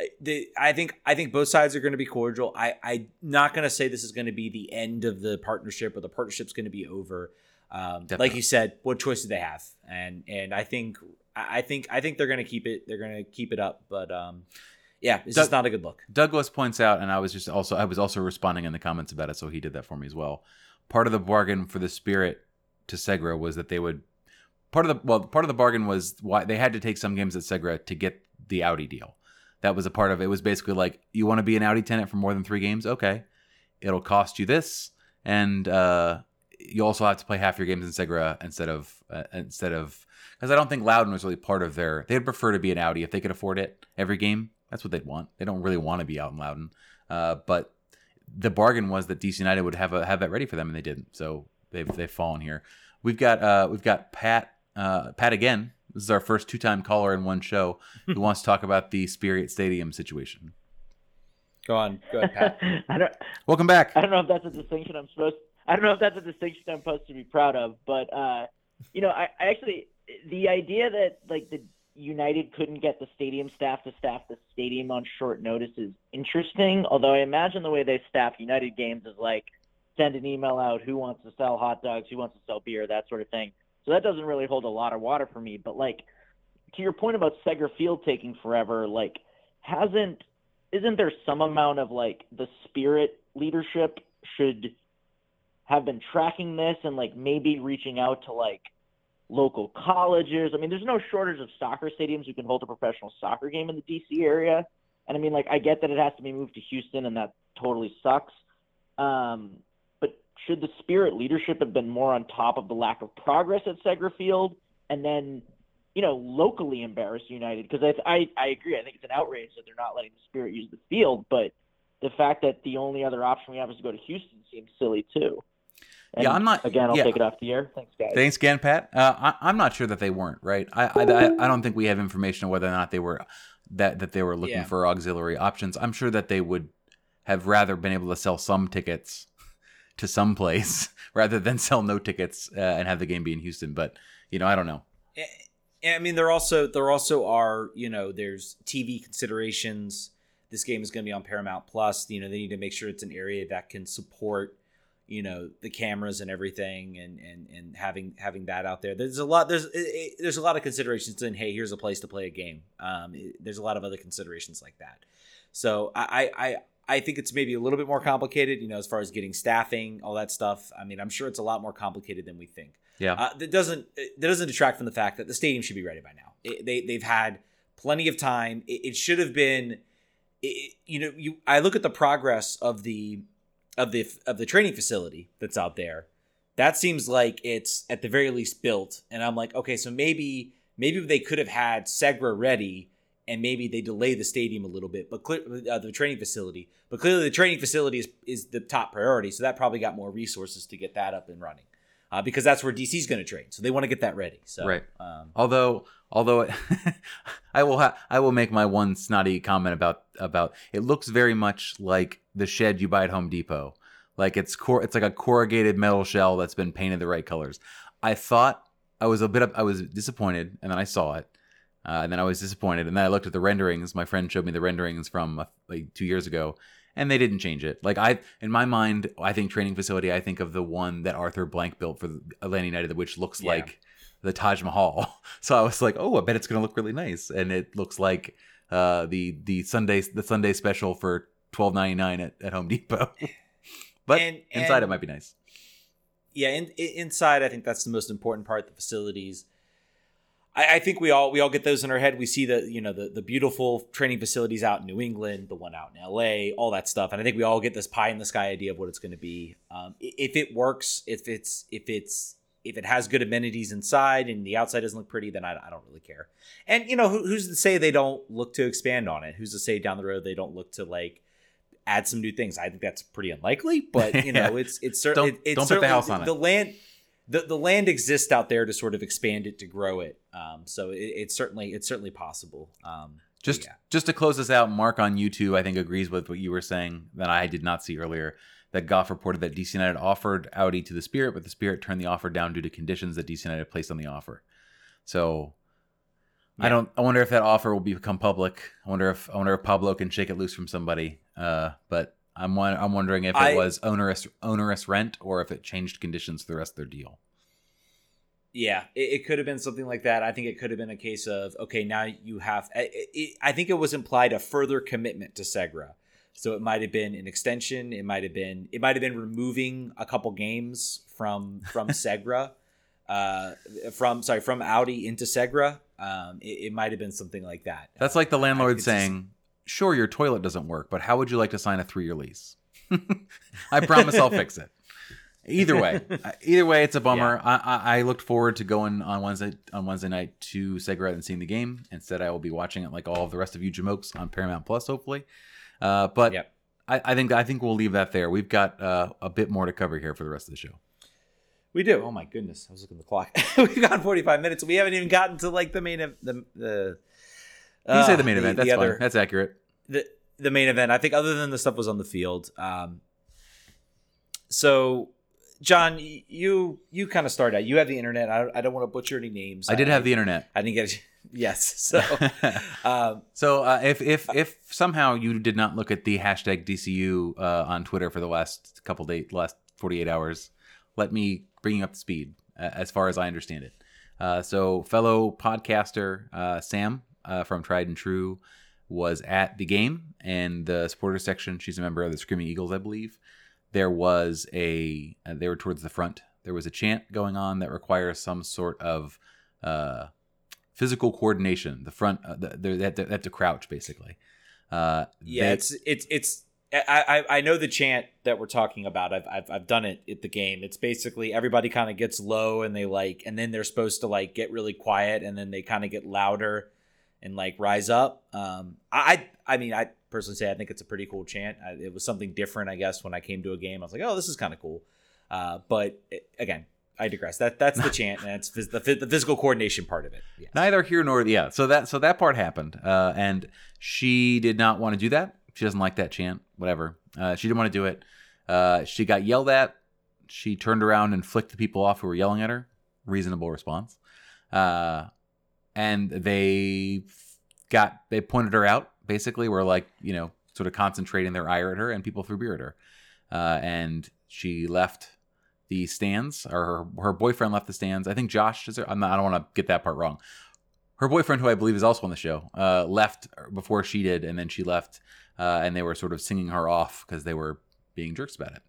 I- the, I think I think both sides are going to be cordial. I I'm not going to say this is going to be the end of the partnership or the partnership's going to be over. Um, like you said, what choice do they have? And and I think I I think I think they're going to keep it. They're going to keep it up. But um, yeah, it's just not a good look. Douglas points out, and I was just also I was also responding in the comments about it, so he did that for me as well. Part of the bargain for the Spirit to Segra was that they would part of the well part of the bargain was why they had to take some games at Segra to get the Audi deal. That was a part of it. It was basically like you want to be an Audi tenant for more than three games, okay? It'll cost you this, and uh, you also have to play half your games in Segra instead of uh, instead of because I don't think Loudoun was really part of their. They'd prefer to be an Audi if they could afford it every game. That's what they'd want. They don't really want to be out in Loudoun. uh, but the bargain was that DC United would have a, have that ready for them, and they didn't. So they've they've fallen here. We've got uh, we've got Pat uh, Pat again. This is our first two time caller in one show <laughs> who wants to talk about the Spirit Stadium situation. Go on, go ahead, Pat. <laughs> I don't. Welcome back. I don't know if that's a distinction I'm supposed. I don't know if that's a distinction I'm supposed to be proud of, but uh, you know, I, I actually the idea that like the United couldn't get the stadium staff to staff the stadium on short notice is interesting. Although I imagine the way they staff United games is like send an email out who wants to sell hot dogs, who wants to sell beer, that sort of thing. So that doesn't really hold a lot of water for me. But like to your point about Segra Field taking forever, like hasn't isn't there some amount of like the spirit leadership should have been tracking this and like maybe reaching out to like local colleges. I mean, there's no shortage of soccer stadiums who can hold a professional soccer game in the DC area. And I mean, like, I get that it has to be moved to Houston, and that totally sucks. Um, but should the Spirit leadership have been more on top of the lack of progress at Segra Field, and then, you know, locally embarrass United? Because I, I, I agree. I think it's an outrage that they're not letting the Spirit use the field, but the fact that the only other option we have is to go to Houston seems silly too. And yeah, I'm not. Again, I'll yeah. take it off the air. Thanks, guys. Thanks again, Pat. Uh, I, am not sure that they weren't right. I, I, I don't think we have information on whether or not they were that that they were looking Yeah. for auxiliary options. I'm sure that they would have rather been able to sell some tickets to some place <laughs> rather than sell no tickets uh, and have the game be in Houston. But you know, I don't know. I mean, there also there also are you know there's TV considerations. This game is going to be on Paramount Plus. You know, they need to make sure it's an area that can support you know the cameras and everything, and and and having having that out there. There's a lot. There's it, it, there's a lot of considerations in hey, here's a place to play a game. Um, it- there's a lot of other considerations like that. So I I. I I think it's maybe a little bit more complicated, you know, as far as getting staffing, all that stuff. I mean, I'm sure it's a lot more complicated than we think. Yeah. Uh, that doesn't that doesn't detract from the fact that the stadium should be ready by now. They they've had plenty of time. It, it should have been. You know, you I look at the progress of the of the of the training facility that's out there. That seems like it's at the very least built, and I'm like, okay, so maybe maybe they could have had Segra ready, and maybe they delay the stadium a little bit, but clear, uh, the training facility. But clearly, the training facility is is the top priority, so that probably got more resources to get that up and running uh, because that's where DC's going to train. So they want to get that ready. So Right. Um, Although, although it, <laughs> I will, ha- I will make my one snotty comment about about it looks very much like the shed you buy at Home Depot. Like it's cor- it's like a corrugated metal shell that's been painted the right colors. I thought I was a bit, of, I was disappointed, and then I saw it, uh, and then I was disappointed, and then I looked at the renderings. My friend showed me the renderings from uh, like two years ago, and they didn't change it. Like I, in my mind, I think training facility. I think of the one that Arthur Blank built for the Atlanta United, which looks Yeah. like the Taj Mahal. <laughs> So I was like, oh, I bet it's gonna look really nice, and it looks like uh, the the Sunday the Sunday special for twelve ninety nine at, at Home Depot. <laughs> but And- inside it might be nice. yeah, in, inside, I think that's the most important part. The facilities. I, I think we all we all get those in our head. We see the you know the the beautiful training facilities out in New England, the one out in L.A., all that stuff, and I think we all get this pie in the sky idea of what it's going to be. Um, if it works, if it's if it's if it has good amenities inside and the outside doesn't look pretty, then I, I don't really care. And you know who, who's to say they don't look to expand on it? Who's to say down the road they don't look to like add some new things? I think that's pretty unlikely, but you <laughs> know it's it's certainly Don't- it's don't put the certainly- house on it. The land the, the land exists out there to sort of expand it to grow it. Um, so it, it's certainly it's certainly possible. Um, Just yeah. just to close this out, Mark on YouTube, I think agrees with what you were saying that I did not see earlier. That Goff reported that DC United offered Audi to the Spirit, but the Spirit turned the offer down due to conditions that DC United placed on the offer. So I don't. I wonder if that offer will become public. I wonder if I wonder if Pablo can shake it loose from somebody. Uh, but I'm I'm wondering if it I- was onerous onerous rent or if it changed conditions for the rest of their deal. Yeah, it, it could have been something like that. I think it could have been a case of okay, now you have. I- I I think it was implied a further commitment to Segra, so it might have been an extension. It might have been it might have been removing a couple games from from <laughs> Segra, uh, from sorry from Audi into Segra. Um, it, it might have been something like that. That's like the I landlord could just- saying, "Sure, your toilet doesn't work, but how would you like to sign a three-year lease? <laughs> I promise I'll fix it." Either way, <laughs> uh, either way, it's a bummer. Yeah. I, I, I looked forward to going on Wednesday on Wednesday night to Segarette and seeing the game. Instead, I will be watching it like all of the rest of you jamokes on Paramount Plus, hopefully. Uh, but yep. I, I think I think we'll leave that there. We've got uh, a bit more to cover here for the rest of the show. We do. Oh my goodness! I was looking at the clock. <laughs> We've got 45 minutes. We haven't even gotten to like the main the the. Uh, you say the main uh, event. That's fine. That's accurate. The the main event. I think other than the stuff was on the field. Um, so, John, you you kind of started out. You have the internet. I, I don't want to butcher any names. I did have the internet. I didn't get it. <laughs> Yes. <laughs> So, um, so uh, if if if somehow you did not look at the hashtag DCU uh, on Twitter for the last couple days, last forty eight hours, let me bring you up the speed uh, as far as I understand it. Uh, so, fellow podcaster uh, Sam uh, from Tried and True was at the game and the supporter section. She's a member of the Screaming Eagles, I believe. There was a uh, they were towards the front. There was a chant going on that requires some sort of uh, physical coordination. The front, uh, they, have to, they have to crouch basically. Uh, yeah, it's it's it's. I, I know the chant that we're talking about. I've, I've I've done it at the game. It's basically everybody kind of gets low and they like, and then they're supposed to like get really quiet, and then they kind of get louder and like rise up. Um, I I mean I personally say I think it's a pretty cool chant. I, it was something different, I guess, when I came to a game. I was like, oh, this is kind of cool. Uh, but it, again, I digress. That that's the <laughs> chant, and it's the, the physical coordination part of it. Neither here nor yeah. So that so that part happened, uh, and she did not want to do that. She doesn't like that chant. Whatever. Uh, she didn't want to do it. Uh, she got yelled at. She turned around and flicked the people off who were yelling at her. Reasonable response. Uh, and they got they pointed her out. Basically, were like you know sort of concentrating their ire at her, and people threw beer at her. Uh, and she left the stands, or her, her boyfriend left the stands. I think Josh is. I'm not, I don't want to get that part wrong. Her boyfriend, who I believe is also on the show, uh, left before she did, and then she left, uh, and they were sort of singing her off because they were being jerks about it.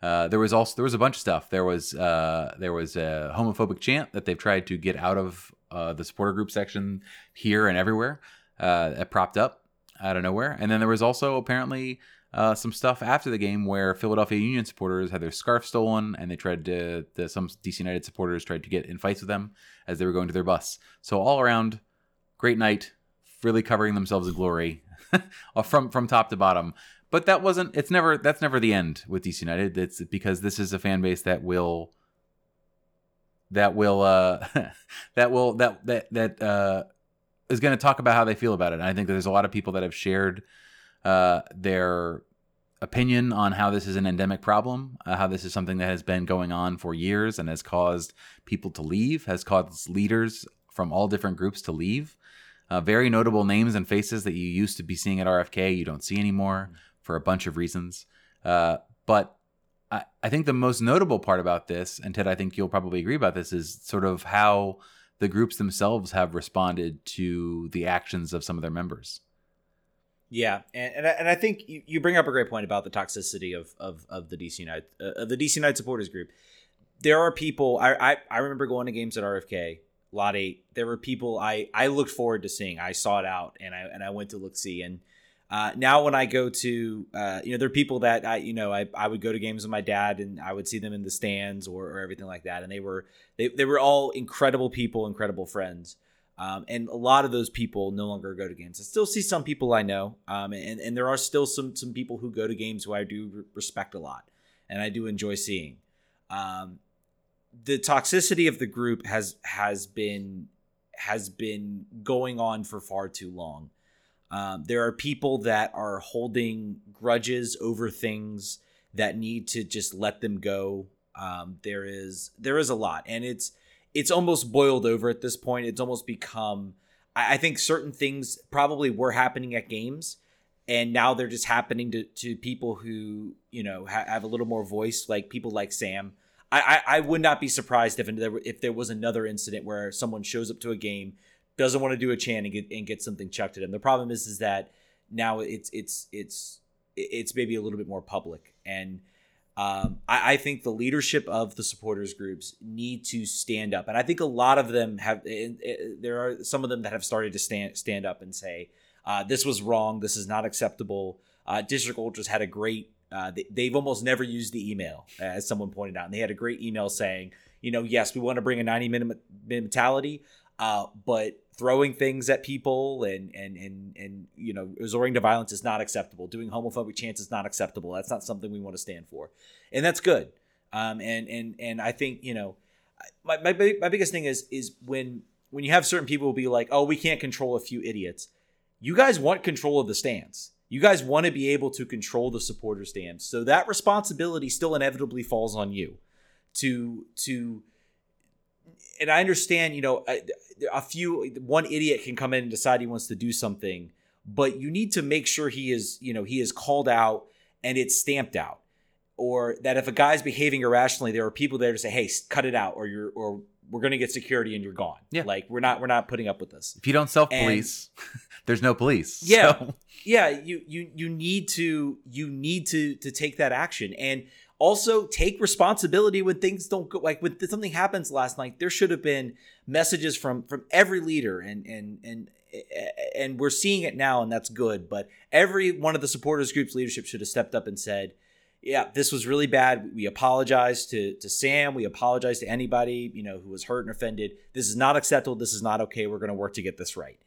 Uh, there was also there was a bunch of stuff. There was uh, there was a homophobic chant that they've tried to get out of uh, the supporter group section here and everywhere uh, that propped up out of nowhere. And then there was also apparently uh, some stuff after the game where Philadelphia Union supporters had their scarf stolen, and they tried to the, some DC United supporters tried to get in fights with them as they were going to their bus. So all around, great night, really covering themselves in glory <laughs> from from top to bottom. But that wasn't. It's never. That's never the end with DC United. It's because this is a fan base that will that will uh, <laughs> that will that that that uh, is going to talk about how they feel about it. And I think there's a lot of people that have shared uh, their opinion on how this is an endemic problem, uh, how this is something that has been going on for years and has caused people to leave, has caused leaders from all different groups to leave. Uh, very notable names and faces that you used to be seeing at RFK, you don't see anymore for a bunch of reasons. Uh, but I, I think the most notable part about this, and Ted, I think you'll probably agree about this, is sort of how the groups themselves have responded to the actions of some of their members. Yeah, and and I, and I think you, you bring up a great point about the toxicity of of, of the DC United uh, of the DC United supporters group. There are people I, I I remember going to games at RFK Lot Eight. There were people I I looked forward to seeing. I saw it out and I and I went to look see and uh, now when I go to, uh, you know, there are people that I, you know, I, I would go to games with my dad and I would see them in the stands or, or everything like that. And they were, they, they were all incredible people, incredible friends. Um, and a lot of those people no longer go to games. I still see some people I know, um, and, and there are still some some people who go to games who I do respect a lot, and I do enjoy seeing. Um, the toxicity of the group has has been has been going on for far too long. Um, there are people that are holding grudges over things that need to just let them go. Um, there is there is a lot, and it's it's almost boiled over at this point. It's almost become. I, I think certain things probably were happening at games, and now they're just happening to, to people who you know ha- have a little more voice, like people like Sam. I, I, I would not be surprised if there if there was another incident where someone shows up to a game doesn't want to do a chant and get, and get something chucked at him. The problem is is that now it's it's it's it's maybe a little bit more public. And um, I, I, think the leadership of the supporters groups need to stand up. And i think a lot of them have there are some of them that have started to stand stand up and say uh, this was wrong this is not acceptable. Uh, district ultras had a great Uh, they, have almost never used the email, as someone pointed out, and they had a great email saying, you know, yes, we want to bring a 90 minute mentality, uh, but throwing things at people and and and and you know resorting to violence is not acceptable. Doing homophobic chants is not acceptable. That's not something we want to stand for, and that's good. Um, and and and I think you know, my my my biggest thing is is when when you have certain people be like, oh, we can't control a few idiots. You guys want control of the stands. You guys want to be able to control the supporter stands. So that responsibility still inevitably falls on you to to and I understand, you know, a, a, few one idiot can come in and decide he wants to do something, but you need to make sure he is, you know, he is called out and it's stamped out. Or that if a guy's behaving irrationally, there are people there to say, "Hey, cut it out," or you're, or we're going to get security and you're gone. Yeah, like we're not, we're not putting up with this. If you don't self police, <laughs> there's no police. Yeah, so. Yeah. You, you, you need to, you need to, to take that action. And also take responsibility when things don't go like when something happens last night there should have been messages from from every leader. And and and and we're seeing it now and that's good but every one of the supporters groups leadership should have stepped up and said yeah this was really bad. We apologize to to sam. We apologize to anybody you know who was hurt and offended. This is not acceptable. This is not okay. We're going to work to get this right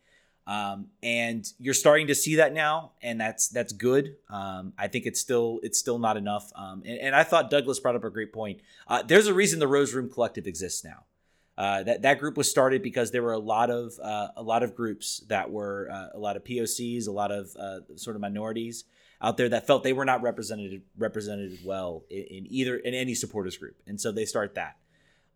um, and you're starting to see that now, and that's that's good. Um, I think it's still it's still not enough. Um, and, and, I thought Douglas brought up a great point. Uh, there's a reason the Rose Room Collective exists now. Uh, that that group was started because there were a lot of uh, a lot of groups that were uh, a lot of POCs, a lot of uh, sort of minorities out there that felt they were not represented represented well in, in either in any supporters group, and so they start that.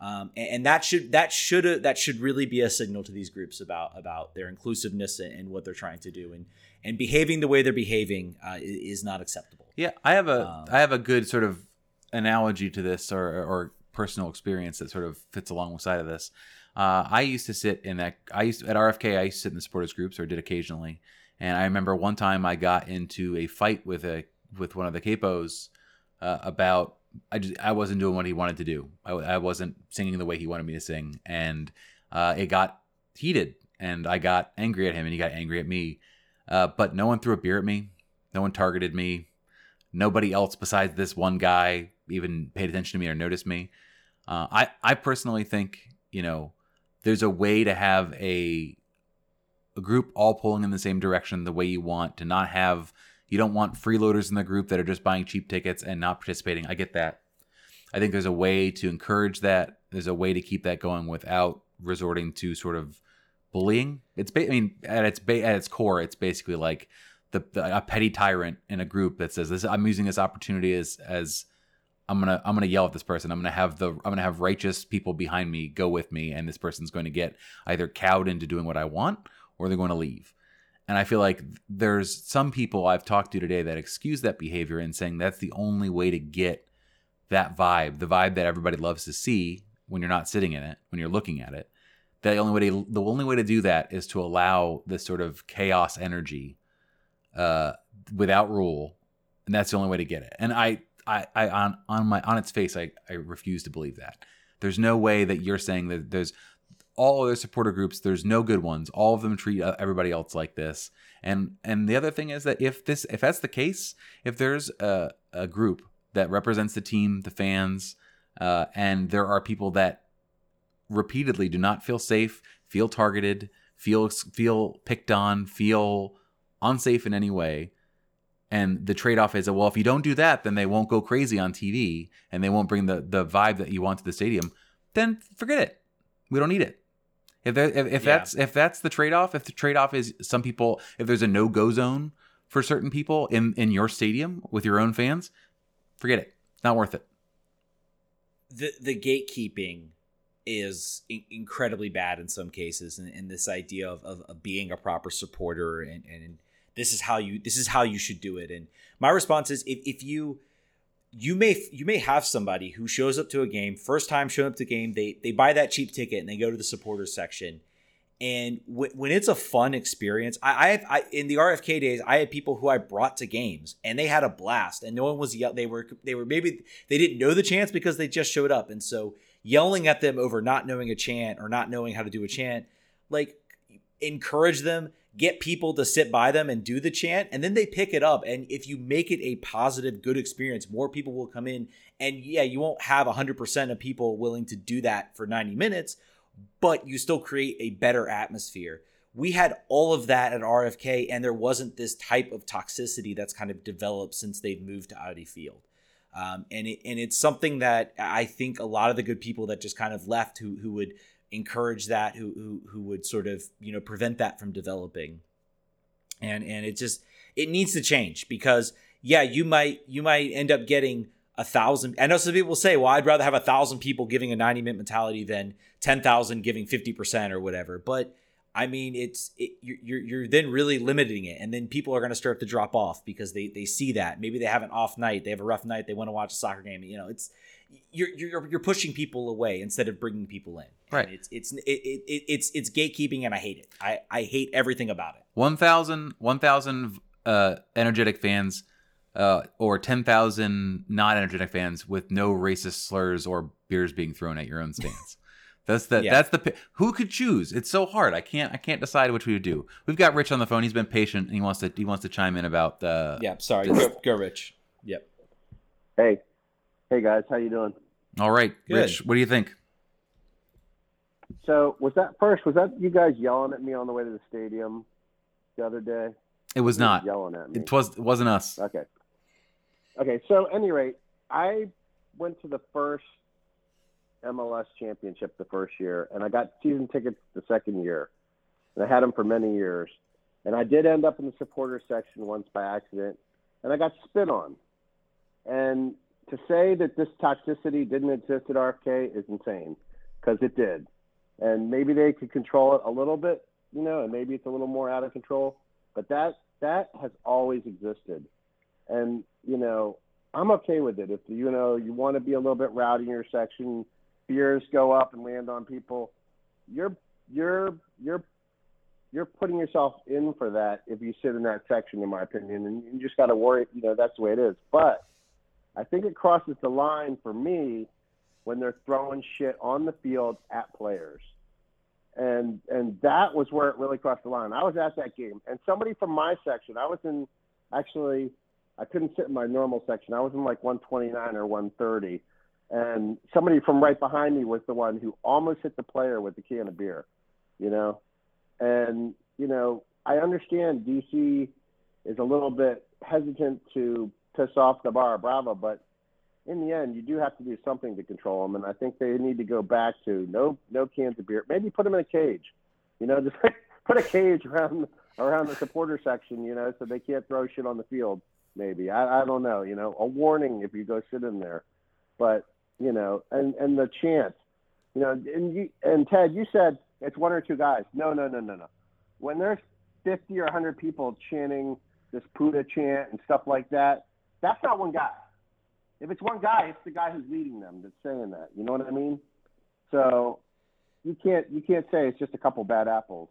Um, and, and, that should that should that should really be a signal to these groups about about their inclusiveness and, and what they're trying to do and and behaving the way they're behaving uh, is not acceptable. Yeah, I have a um, I have a good sort of analogy to this or or personal experience that sort of fits alongside of this. Uh, I used to sit in that I used at RFK I used to sit in the supporters groups or did occasionally, and I remember one time I got into a fight with a with one of the capos uh, about I just I wasn't doing what he wanted to do. I, I wasn't singing the way he wanted me to sing, and uh, it got heated, and I got angry at him, and he got angry at me. Uh, but no one threw a beer at me. No one targeted me. Nobody else besides this one guy even paid attention to me or noticed me. Uh, I I personally think you know there's a way to have a a group all pulling in the same direction the way you want to not have you don't want freeloaders in the group that are just buying cheap tickets and not participating. I get that. I think there's a way to encourage that. There's a way to keep that going without resorting to sort of bullying. It's ba- I mean at its ba- at its core, it's basically like the, the, a petty tyrant in a group that says this. I'm using this opportunity as as I'm gonna I'm gonna yell at this person. I'm gonna have the I'm gonna have righteous people behind me go with me, and this person's going to get either cowed into doing what I want or they're going to leave. And I feel like there's some people I've talked to today that excuse that behavior and saying that's the only way to get that vibe, the vibe that everybody loves to see when you're not sitting in it, when you're looking at it. The only way to the only way to do that is to allow this sort of chaos energy uh, without rule, and that's the only way to get it. And I, I, I on on my on its face, I, I refuse to believe that. There's no way that you're saying that there's all other supporter groups there's no good ones. All of them treat uh, everybody else like this. And and the other thing is that if this if that's the case if there's a, a group that represents the team the fans uh, and there are people that repeatedly do not feel safe feel targeted feel feel picked on feel unsafe in any way and the trade-off is that well if you don't do that then they won't go crazy on tv and they won't bring the the vibe that you want to the stadium then forget it. We don't need it if there, if, if yeah. that's if that's the trade off, if the trade off is some people, if there's a no go zone for certain people in in your stadium with your own fans, forget it. Not worth it. The the gatekeeping is in- incredibly bad in some cases, and, and this idea of, of, of, being a proper supporter and, and this is how you this is how you should do it. And my response is if if you you may you may have somebody who shows up to a game first time showing up to a game they they buy that cheap ticket and they go to the supporters section. And w- when it's a fun experience I, I have I, in the rfk days i had people who i brought to games and they had a blast and no one was yell they were they were maybe they didn't know the chants because they just showed up. And so yelling at them over not knowing a chant or not knowing how to do a chant like encourage them get people to sit by them and do the chant and then they pick it up. And if you make it a positive good experience more people will come in. And yeah you won't have 100% of people willing to do that for 90 minutes but you still create a better atmosphere. We had all of that at RFK and there wasn't this type of toxicity that's kind of developed since they've moved to Audi Field. Um, and it, and it's something that I think a lot of the good people that just kind of left who who would encourage that, who who who would sort of you know prevent that from developing. And and it just it needs to change because yeah, you might you might end up getting a thousand. I know some people say, well, I'd rather have a thousand people giving a 90 minute mentality than 10,000 giving 50% or whatever. But I mean, it's it, you're you're then really limiting it, and then people are going to start to drop off because they they see that maybe they have an off night, they have a rough night, they want to watch a soccer game. You know, it's you're you're you're pushing people away instead of bringing people in. Right. And it's it's it, it, it's it's gatekeeping, and I hate it. I I hate everything about it. 1,000 1,000 uh, energetic fans, uh, or ten thousand non energetic fans with no racist slurs or beers being thrown at your own stands. <laughs> That's the Yeah. that's the who could choose. It's so hard. I can't I can't decide which we would do. We've got Rich on the phone. He's been patient. And he wants to he wants to chime in about the Yeah. Sorry. Just- Go, go Rich. Yep. Hey, hey guys, how you doing? All right, Good. Rich, what do you think? So was that first? Was that you guys yelling at me on the way to the stadium the other day? It was You not. yelling at me. It was it wasn't us. Okay. Okay. So, at any rate, I went to the first MLS championship the first year, and I got season tickets the second year, and I had them for many years. And I did end up in the supporter section once by accident, and I got spit on. And to say that this toxicity didn't exist at RFK is insane, because it did. And maybe they could control it a little bit, you know, and maybe it's a little more out of control. But that that has always existed and you know i'm okay with it if you know you want to be a little bit rowdy in your section beers go up and land on people you're you're you're you're putting yourself in for that if you sit in that section in my opinion and you just got to worry you know that's the way it is but i think it crosses the line for me when they're throwing shit on the field at players and and that was where it really crossed the line i was at that game and somebody from my section i was in actually I couldn't sit in my normal section. I was in like 129 or 130, and somebody from right behind me was the one who almost hit the player with the can of beer, you know. And you know, I understand DC is a little bit hesitant to piss off the Barra Brava, but in the end, you do have to do something to control them. And I think they need to go back to no no cans of beer. Maybe put them in a cage, you know, <laughs> just put a cage around around the supporter section, you know, so they can't throw shit on the field maybe. I, I don't know, you know, a warning if you go sit in there. But, you know, and, and the chance, you know, and you, and Ted, you said it's one or two guys. No, no, no, no, no. When there's 50 or 100 people chanting this puto chant and stuff like that, that's not one guy. If it's one guy, it's the guy who's leading them that's saying that. You know what I mean? So you can't you can't say it's just a couple bad apples.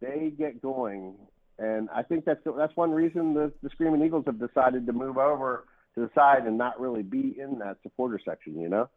They get going and I think that's that's one reason the, the Screaming Eagles have decided to move over to the side and not really be in that supporter section. You know?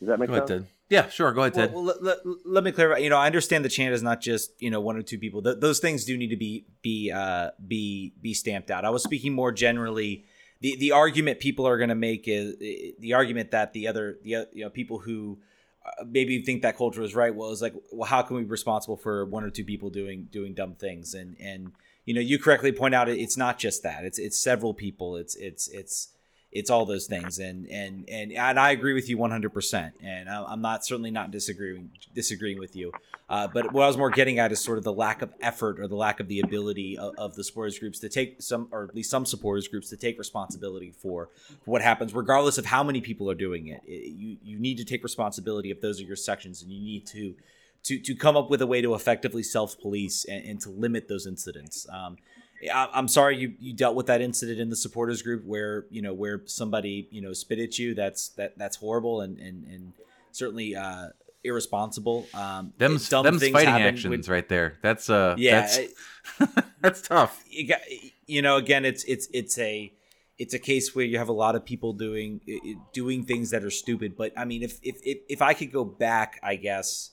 Does that make sense? Yeah, sure. Go ahead, Ted. well, let, let, let me clarify. You know, I understand the chant is not just you know one or two people. Th- those things do need to be be uh, be be stamped out. I was speaking more generally. The the argument people are going to make is the argument that the other the you know people who uh, maybe think that culture is right. Well, it's like, well, how can we be responsible for one or two people doing doing dumb things? And and you know, you correctly point out it, it's not just that. It's it's several people. It's it's it's it's all those things. And and and and I agree with you 100. percent And I- I'm not certainly not disagreeing disagreeing with you. Uh, but what I was more getting at is sort of the lack of effort or the lack of the ability of, of the supporters groups to take some, or at least some supporters groups to take responsibility for what happens, regardless of how many people are doing it. It- you you need to take responsibility if those are your sections, and you need to to to come up with a way to effectively self police and, and to limit those incidents. Um, I'm sorry you, you dealt with that incident in the supporters group where you know where somebody you know spit at you. That's that that's horrible and and and certainly uh, irresponsible. Um, Them's dumb them's fighting actions right there. That's uh Yeah, that's, <laughs> that's tough. you got you know again it's it's it's a it's a case where you have a lot of people doing doing things that are stupid but i mean if if if, if i could go back i guess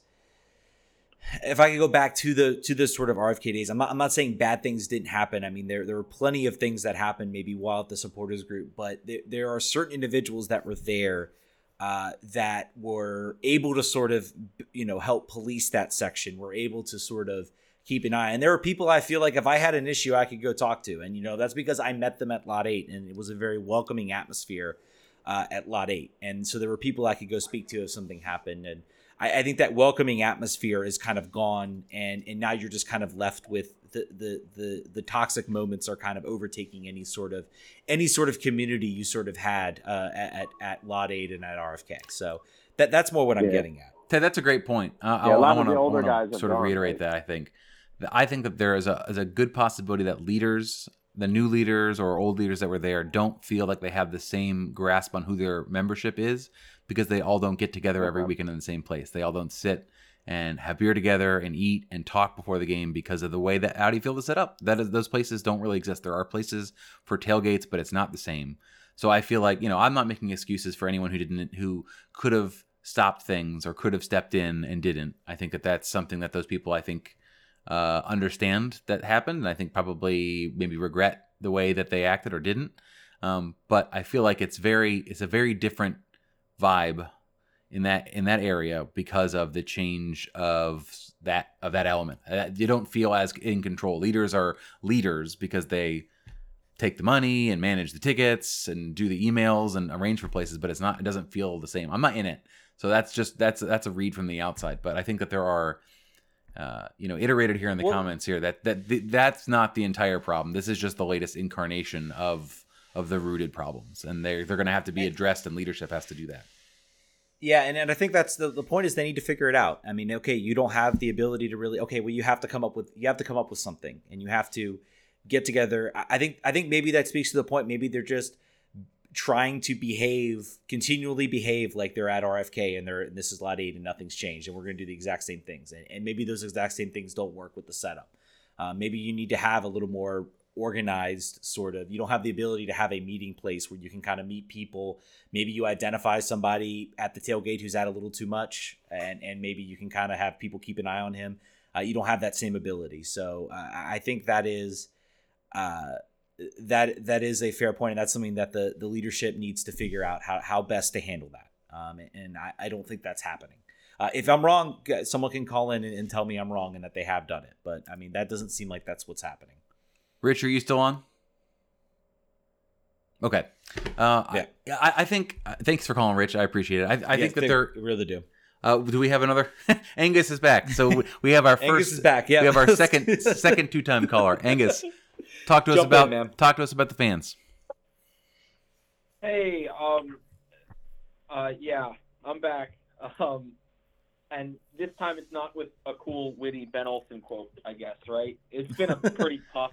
if I could go back to the to the sort of RFK days, I'm not I'm not saying bad things didn't happen. I mean there there were plenty of things that happened maybe while at the supporters group, but there, there are certain individuals that were there uh, that were able to sort of you know help police that section. Were able to sort of keep an eye. And there were people I feel like if I had an issue, I could go talk to. And you know that's because I met them at Lot Eight, and it was a very welcoming atmosphere uh, at Lot Eight. And so there were people I could go speak to if something happened and I, I, think that welcoming atmosphere is kind of gone, and and now you're just kind of left with the the the the toxic moments are kind of overtaking any sort of any sort of community you sort of had uh, at at Lot Eight and at RFK. So that that's more what I'm getting at. Ted, that's a great point. Uh, yeah, I, I want to sort of reiterate that. I think I think that there is a is a good possibility that leaders, the new leaders or old leaders that were there, don't feel like they have the same grasp on who their membership is because they all don't get together every weekend in the same place. They all don't sit and have beer together and eat and talk before the game because of the way that Audi Field is set up. That is, those places don't really exist. There are places for tailgates, but it's not the same. So I feel like you know I'm not making excuses for anyone who didn't who could have stopped things or could have stepped in and didn't. I think that that's something that those people I think uh, understand that happened, and I think probably maybe regret the way that they acted or didn't. Um, but I feel like it's very it's a very different vibe in that in that area because of the change of that of that element. Uh, you don't feel as in control. Leaders are leaders because they take the money and manage the tickets and do the emails and arrange for places, but it's not it doesn't feel the same. I'm not in it. So that's just that's that's a read from the outside, but I think that there are uh, you know, iterated here in the well, comments here that that that's not the entire problem. This is just the latest incarnation of of the rooted problems, and they're they're going to have to be addressed, and leadership has to do that. Yeah, and, and I think that's the, the point is they need to figure it out. I mean, okay, you don't have the ability to really okay, well you have to come up with you have to come up with something and you have to get together. I think I think maybe that speaks to the point. Maybe they're just trying to behave, continually behave like they're at RFK and they're and this is lot eight and nothing's changed and we're gonna do the exact same things. And, and maybe those exact same things don't work with the setup. Uh, maybe you need to have a little more organized sort of. You don't have the ability to have a meeting place where you can kind of meet people. Maybe you identify somebody at the tailgate who's at a little too much and and maybe you can kind of have people keep an eye on him. Uh, you don't have that same ability. So uh, i think that is uh, that that is a fair point and that's something that the the leadership needs to figure out how, how best to handle that. Um, and I, I don't think that's happening. Uh, if I'm wrong, someone can call in and, and, tell me I'm wrong and that they have done it. But I mean, that doesn't seem like that's what's happening. Rich, are you still on? Okay. Uh, yeah. I, I think. Uh, thanks for calling, Rich. I appreciate it. I, I think that they're really do. Uh, do we have another? <laughs> Angus is back. So we have our <laughs> first. Angus is back. Yeah. We have our <laughs> second second two time caller. Angus, talk to us about in, talk to us about the fans. Hey, um, uh, yeah, I'm back. Um, and this time it's not with a cool, witty Ben Olsen quote, I guess, right? It's been a pretty tough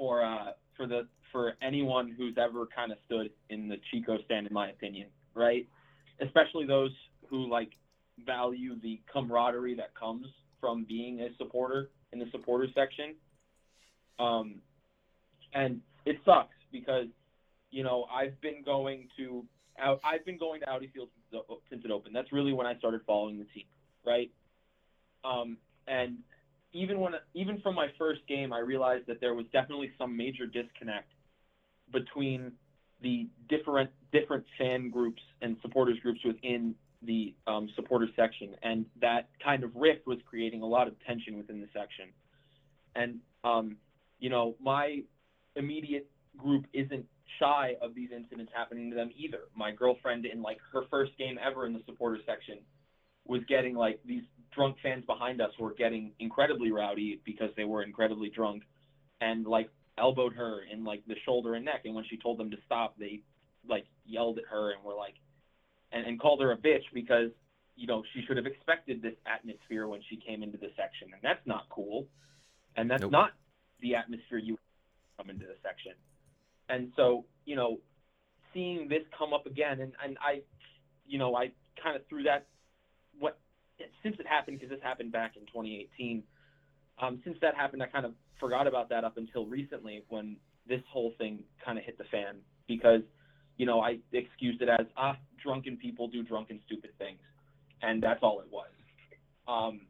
for uh, for the for anyone who's ever kind of stood in the Chico stand, in my opinion, right? Especially those who like value the camaraderie that comes from being a supporter in the supporter section. Um, and it sucks because you know I've been going to I've been going to Audi Field since it opened. That's really when I started following the team, right? Um, and even when even from my first game, I realized that there was definitely some major disconnect between the different different fan groups and supporters groups within the um, supporter section, and that kind of rift was creating a lot of tension within the section. And um, you know, my immediate group isn't shy of these incidents happening to them either. My girlfriend, in like her first game ever in the supporter section, was getting like these drunk fans behind us were getting incredibly rowdy because they were incredibly drunk, and like elbowed her in like the shoulder and neck. And when she told them to stop, they like yelled at her and were like, and, and called her a bitch because you know she should have expected this atmosphere when she came into the section, and that's not cool, and that's nope. not the atmosphere you come into the section. And so, you know, seeing this come up again, and, and I, you know, I kind of threw that, what, since it happened, because this happened back in 2018, um, since that happened, I kind of forgot about that up until recently when this whole thing kind of hit the fan because, you know, I excused it as, ah, drunken people do drunken, stupid things. And that's all it was. Um,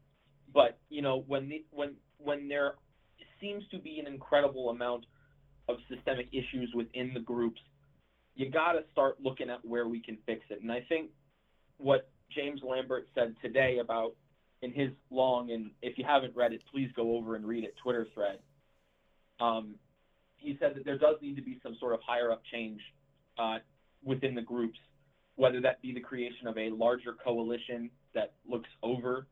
but you know, when the, when when there seems to be an incredible amount of systemic issues within the groups, you got to start looking at where we can fix it. And I think what James Lambert said today about in his long and if you haven't read it, please go over and read it Twitter thread. Um, he said that there does need to be some sort of higher up change uh, within the groups, whether that be the creation of a larger coalition that looks over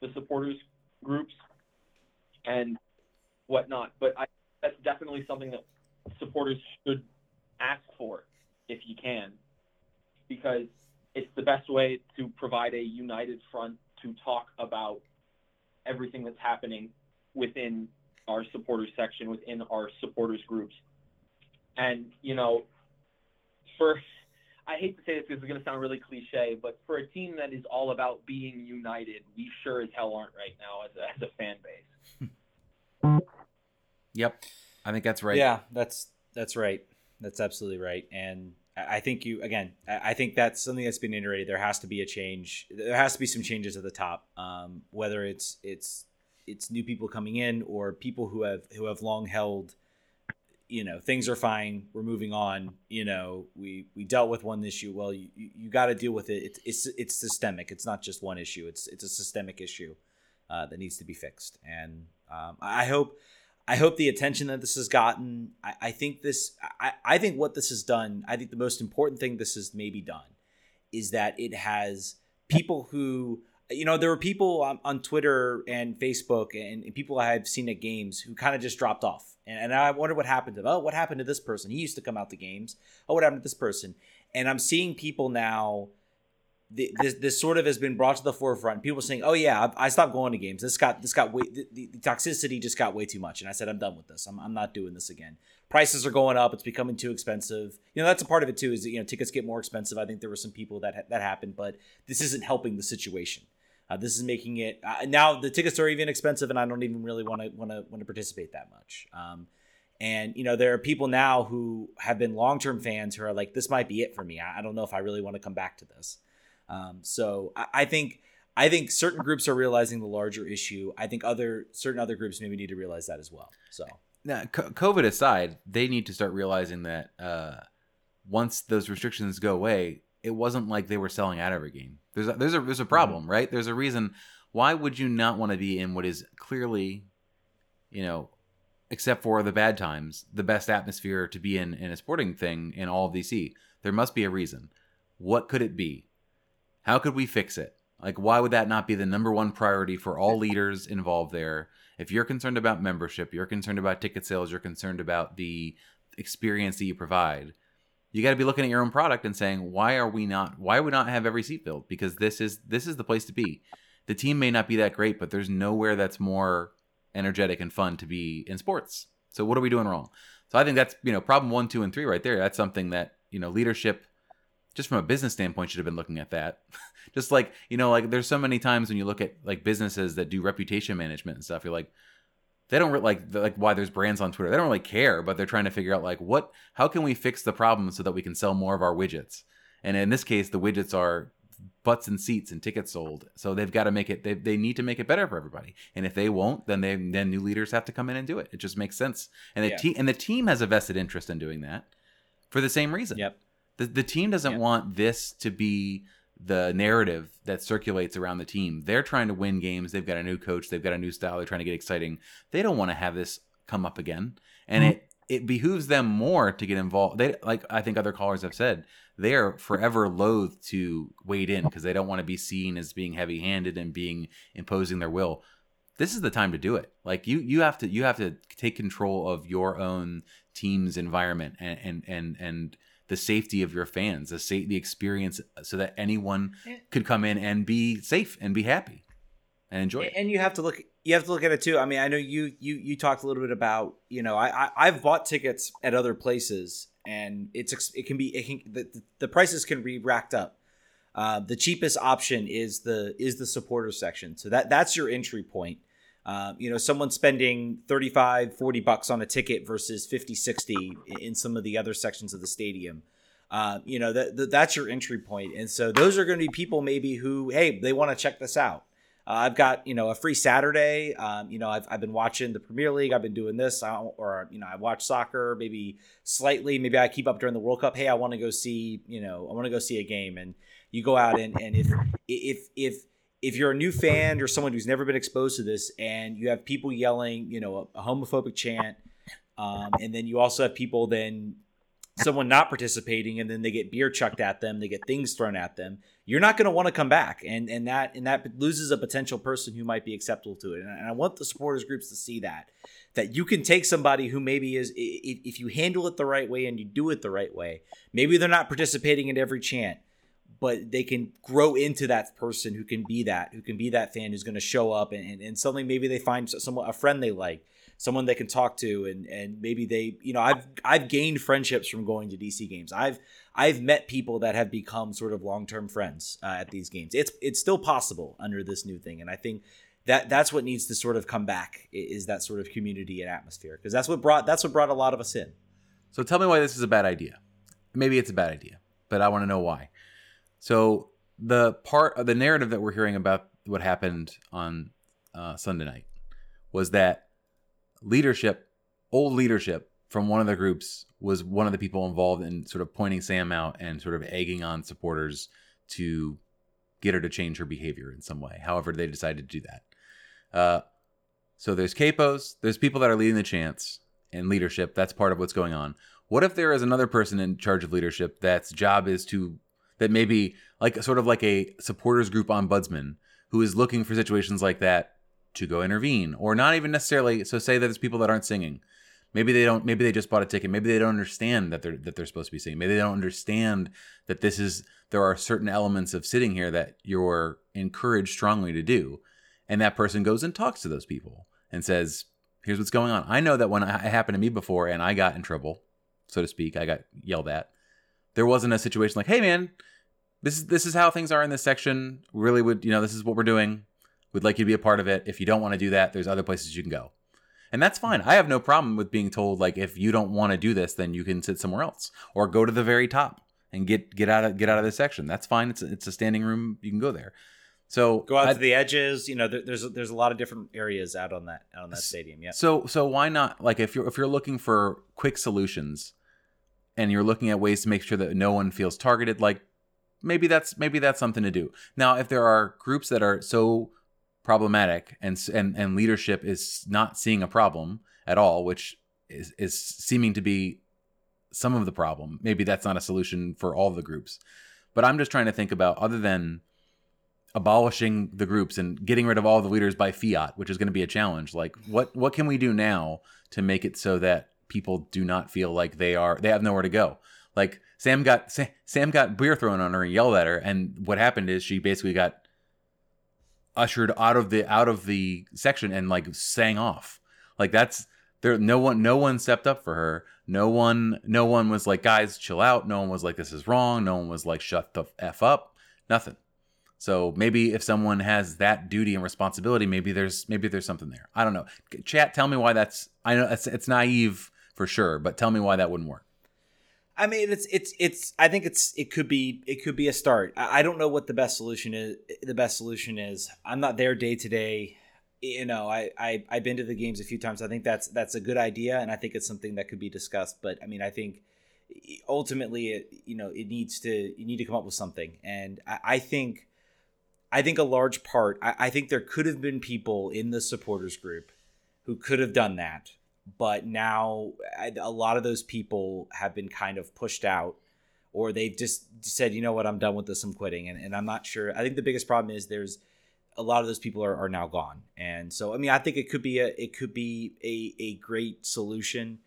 the supporters groups and whatnot. But I, that's definitely something that supporters should ask for if you can, because it's the best way to provide a united front to talk about everything that's happening within our supporters section, within our supporters groups. And, you know, for, I hate to say this because it's going to sound really cliche, but for a team that is all about being united, we sure as hell aren't right now as a, as a fan base. <laughs> Yep. I think that's right. Yeah, that's that's right. That's absolutely right. And I think you again. I think that's something that's been iterated. There has to be a change. There has to be some changes at the top. Um, whether it's it's it's new people coming in or people who have who have long held. You know, things are fine. We're moving on. You know, we we dealt with one issue. Well, you you, got to deal with it. It's, it's it's systemic. It's not just one issue. It's it's a systemic issue uh, that needs to be fixed. And um, I hope I hope the attention that this has gotten. I, I think this. I, I think what this has done. I think the most important thing this has maybe done is that it has people who you know there were people on, on Twitter and Facebook and, and, people I have seen at games who kind of just dropped off, and, and I wonder what happened to them. Oh, what happened to this person? He used to come out to games. Oh, what happened to this person? And I'm seeing people now this this sort of has been brought to the forefront. People saying, "Oh yeah, I, stopped going to games. This got this got way the, the, the, toxicity just got way too much." And I said, "I'm done with this. I'm I'm not doing this again. Prices are going up. It's becoming too expensive. You know, that's a part of it too. Is that, you know tickets get more expensive. I think there were some people that that happened, but this isn't helping the situation. Uh, this is making it uh, now the tickets are even expensive, and I don't even really want to want to want to participate that much. Um, and you know, there are people now who have been long term fans who are like, "This might be it for me. I, I don't know if I really want to come back to this." Um, so I, I think I think certain groups are realizing the larger issue. I think other certain other groups maybe need to realize that as well. So now, COVID aside, they need to start realizing that uh, once those restrictions go away, it wasn't like they were selling out every game. There's a, there's a there's a problem, mm-hmm. right? There's a reason. Why would you not want to be in what is clearly, you know, except for the bad times, the best atmosphere to be in in a sporting thing in all of DC? There must be a reason. What could it be? How could we fix it? Like, why would that not be the number one priority for all <laughs> leaders involved there? If you're concerned about membership, you're concerned about ticket sales, you're concerned about the experience that you provide, you got to be looking at your own product and saying, why are we not? Why would not have every seat filled? Because this is this is the place to be. The team may not be that great, but there's nowhere that's more energetic and fun to be in sports. So what are we doing wrong? So I think that's you know problem one, two, and three right there. That's something that you know leadership just from a business standpoint should have been looking at that. <laughs> Just like you know like there's so many times when you look at like businesses that do reputation management and stuff you're like they don't like like why there's brands on twitter. They don't really care but they're trying to figure out like what how can we fix the problem so that we can sell more of our widgets? And in this case the widgets are butts and seats and tickets sold. So they've got to make it they, they need to make it better for everybody. And if they won't then they then new leaders have to come in and do it. It just makes sense. And the yeah. team and the team has a vested interest in doing that for the same reason. Yep the, the team doesn't yeah. want this to be the narrative that circulates around the team. They're trying to win games. They've got a new coach. They've got a new style. They're trying to get exciting. They don't want to have this come up again. And mm-hmm. it it behooves them more to get involved. They like I think other callers have said they are forever loath to wade in because they don't want to be seen as being heavy handed and being imposing their will. This is the time to do it. Like you you have to you have to take control of your own team's environment and and and and the safety of your fans, the sa- the experience, so that anyone could come in and be safe and be happy and enjoy it. And you have to look you have to look at it too. I mean, I know you you you talked a little bit about you know I, I have bought tickets at other places and it's it can be it can the, the prices can be racked up. Uh, the cheapest option is the is the supporter section, so that that's your entry point. Uh, you know, someone spending 35, 40 bucks on a ticket versus 50, 60 in some of the other sections of the stadium. Uh, you know, that, that, that's your entry. And so those are going to be people maybe who, hey, they want to check this out. Uh, I've got you know a free Saturday. Um, you know I've, I've been watching the Premier League. I've been doing this, or you know I watch soccer maybe slightly. Maybe I keep up during the World Cup. Hey, I want to go see you know I want to go see a game, and you go out and and if if if if you're a new fan or someone who's never been exposed to this, and you have people yelling you know a, a homophobic chant, um, and then you also have people then someone not participating and then they get beer chucked at them they get things thrown at them you're not going to want to come back. And and that and that loses a potential person who might be acceptable to it. And i want the supporters groups to see that that you can take somebody who maybe is if you handle it the right way and you do it the right way maybe they're not participating in every chant but they can grow into that person who can be that who can be that fan who's going to show up and, and, and something maybe they find someone a friend they like someone they can talk to and and maybe they you know I've I've gained friendships from going to DC games. I've I've met people that have become sort of long-term friends uh, at these games. It's it's still possible under this new thing and I think that that's what needs to sort of come back is that sort of community and atmosphere because that's what brought that's what brought a lot of us in. So tell me why this is a bad idea. Maybe it's a bad idea, but I want to know why. So the part of the narrative that we're hearing about what happened on uh, Sunday night was that leadership, old leadership from one of the groups was one of the people involved in sort of pointing Sam out and sort of egging on supporters to get her to change her behavior in some way. However, they decided to do that. Uh, so there's capos, there's people that are leading the chants and leadership. That's part of what's going on. What if there is another person in charge of leadership that's job is to that maybe like sort of like a supporters group ombudsman who is looking for situations like that to go intervene or not even necessarily so say that it's people that aren't singing. Maybe they don't maybe they just bought a ticket. Maybe they don't understand that they're that they're supposed to be singing. Maybe they don't understand that this is there are certain elements of sitting here that you're encouraged strongly to do. And that person goes and talks to those people and says here's what's going on. I know that when it happened to me before and i got in trouble so to speak i got yelled at there wasn't a situation like hey man this is this is how things are in this section really would you know this is what we're doing We'd like you to be a part of it. If you don't want to do that, there's other places you can go. And that's fine. I have no problem with being told like if you don't want to do this, then you can sit somewhere else or go to the very top and get get out of get out of this section. That's fine. It's a, it's a standing room. You can go there. So go out I, to the edges. You know, there, there's there's a lot of different areas out on that out on that stadium. Yeah. So so why not like if you're if you're looking for quick solutions, and you're looking at ways to make sure that no one feels targeted, like maybe that's maybe that's something to do. Now, if there are groups that are so problematic and and and leadership is not seeing a problem at all which is is seeming to be some of the problem maybe that's not a solution for all the groups but i'm just trying to think about other than abolishing the groups and getting rid of all the leaders by fiat which is going to be a challenge like what what can we do now to make it so that people do not feel like they are they have nowhere to go like sam got sam got beer thrown on her and yelled at her and what happened is she basically got ushered out of the out of the section and like sang off. Like that's there no one no one stepped up for her. No one no one was like guys chill out. No one was like this is wrong. No one was like shut the f up. Nothing. So maybe if someone has that duty and responsibility, maybe there's maybe there's something there. I don't know. Chat, tell me why that's. I know it's, it's naive for sure, but tell me why that wouldn't work. I mean, it's it's it's. I think it's it could be it could be a start. I, don't know what the best solution is. The best solution is. I'm not there day to day. You know, I, I I've been to the games a few times. I think that's that's a good idea, and I think it's something that could be discussed. But I mean, I think ultimately, it, you know, it needs to you need to come up with something, and I, I think. I think a large part. I, I think there could have been people in the supporters group who could have done that but now a lot of those people have been kind of pushed out or they've just said you know what? I'm done with this. I'm quitting. And, and i'm not sure. I think the biggest problem is there's a lot of those people are, are now gone. And so i mean i think it could be a it could be a, a great solution.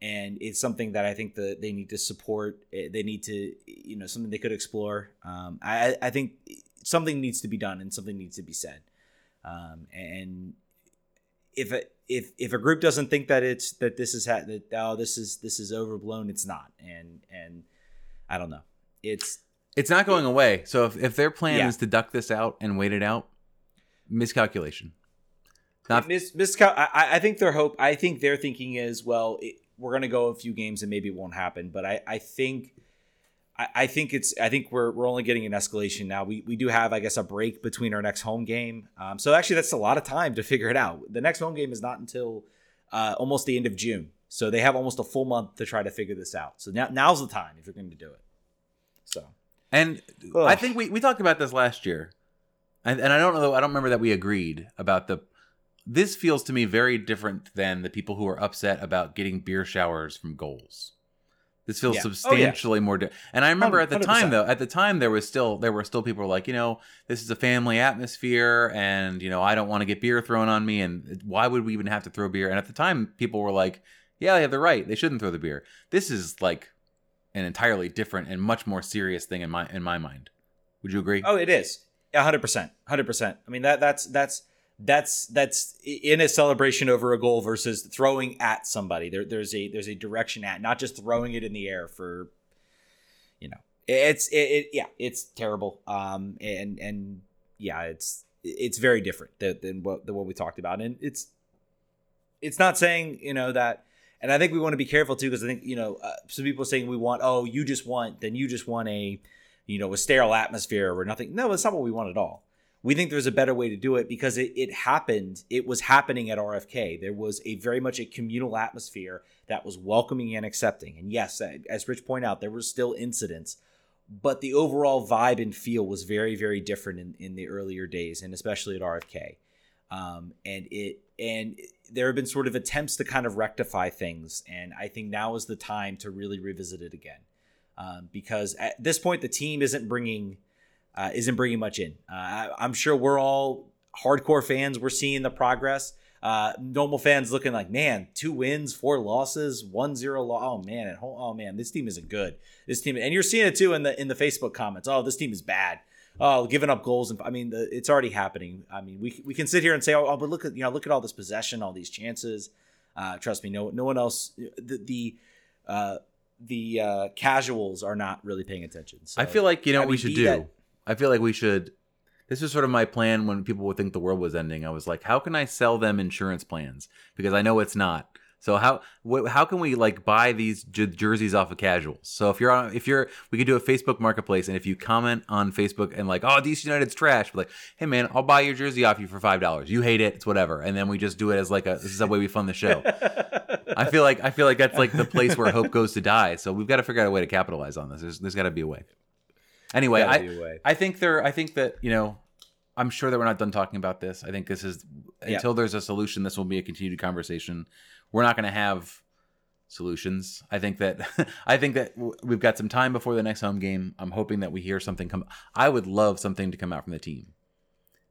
And it's something that i think that they need to support. Eh, they need to you know something they could explore. Um, I, I think something needs to be done and something needs to be said. Um, and if it if if a group doesn't think that it's that this is ha- that oh this is this is overblown, it's not. And and I don't know. It's it's not going away. So if, if their plan yeah. is to duck this out and wait it out, miscalculation. Not mis, miscal- I, I think their hope. I think their thinking is well, it, we're going to go a few games and maybe it won't happen. But I I think I, I think it's I think we're we're only getting an escalation now. We we do have I guess a break between our next home game. Um, so actually that's a lot of time to figure it out. The next home game is not until uh, almost the end of June. So they have almost a full month to try to figure this out. So now now's the time if you're going to do it. So and Ugh. I think we, we talked about this last year, and, and I don't know I don't remember that we agreed about the. This feels to me very different than the people who are upset about getting beer showers from goals. This feels yeah. substantially oh, yeah. more. Di- and I remember at the time, though, at the time there was still there were still people like, you know, this is a family atmosphere, and you know, I don't want to get beer thrown on me, and why would we even have to throw beer? And at the time, people were like, yeah, they have the right; they shouldn't throw the beer. This is like an entirely different and much more serious thing in my in my mind. Would you agree? Oh, it is. hundred percent, hundred percent. I mean that that's that's that's that's in a celebration over a goal versus throwing at somebody. There, there's a there's a direction at, not just throwing it in the air for, you know, it's it, it yeah, it's terrible. Um, and and yeah, it's it's very different than, than what than what we talked about, and it's it's not saying you know that. And I think we want to be careful too, because I think you know uh, some people saying we want oh you just want then you just want a you know a sterile atmosphere or nothing. No, it's not what we want at all we think there's a better way to do it because it, it happened. It was happening at rfk there was a very much a communal atmosphere that was welcoming and accepting. And yes as rich pointed out there were still incidents but the overall vibe and feel was very very different in, in the earlier days and especially at rfk um, and it and there have been sort of attempts to kind of rectify things and i think now is the time to really revisit it again. Um, because at this point the team isn't bringing uh, isn't bringing much in. Uh, I'm sure we're all hardcore fans. We're seeing the progress. Uh, normal fans looking like, man, two wins, four losses, one zero loss. Oh man, oh man, this team isn't good. This team, and you're seeing it too in the in the Facebook comments. Oh, this team is bad. Oh, giving up goals, and I mean, the, it's already happening. I mean, we we can sit here and say, oh, but look at you know, look at all this possession, all these chances. Uh, trust me, no no one else. The the uh, the uh, casuals are not really paying attention. So, I feel like you know I what mean, we should do. That, I feel like we should. This was sort of my plan when people would think the world was ending. I was like, how can I sell them insurance plans? Because I know it's not. So how wh- how can we like buy these j- jerseys off of casuals? So if you're on if you're we could do a Facebook marketplace and if you comment on Facebook and like oh DC United's trash, like hey man I'll buy your jersey off you for five dollars. You hate it, it's whatever, and then we just do it as like a this is the way we fund the show. I feel like I feel like that's like the place where hope goes to die. So we've got to figure out a way to capitalize on this. There's, there's got to be a way. Anyway, I, I think there I think that, you know, I'm sure that we're not done talking about this. I think this is until there's a solution, this will be a continued conversation. We're not going to have solutions. I think that <laughs> I think that we've got some time before the next home game. I'm hoping that we hear something come. I would love something to come out from the team.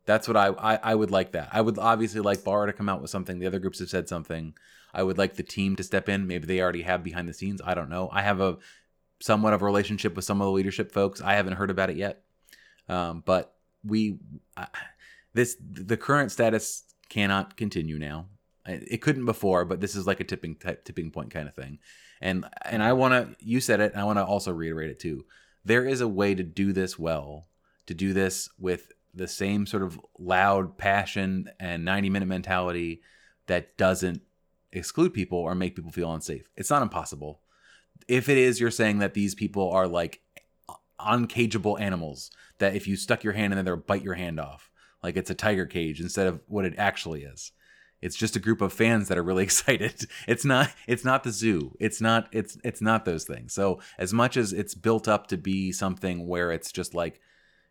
That's what I, I I would like that. I would obviously like Barr to come out with something. The other groups have said something. I would like the team to step in. Maybe they already have behind the scenes. I don't know. I have a somewhat of a relationship with some of the leadership folks. I haven't heard about it yet, um, but we this the current status cannot continue now. It couldn't before, but this is like a tipping type, tipping point kind of thing. And and I want to you said it, and I want to also reiterate it too. There is a way to do this well, to do this with the same sort of loud passion and 90 minute mentality that doesn't exclude people or make people feel unsafe. It's not impossible if it is, you're saying that these people are like uncageable animals that if you stuck your hand in there, they'll bite your hand off. Like it's a tiger cage instead of what it actually is. It's just a group of fans that are really <laughs> excited. It's not it's not the zoo. It's not it's it's not those things. So as much as it's built up to be something where it's just like,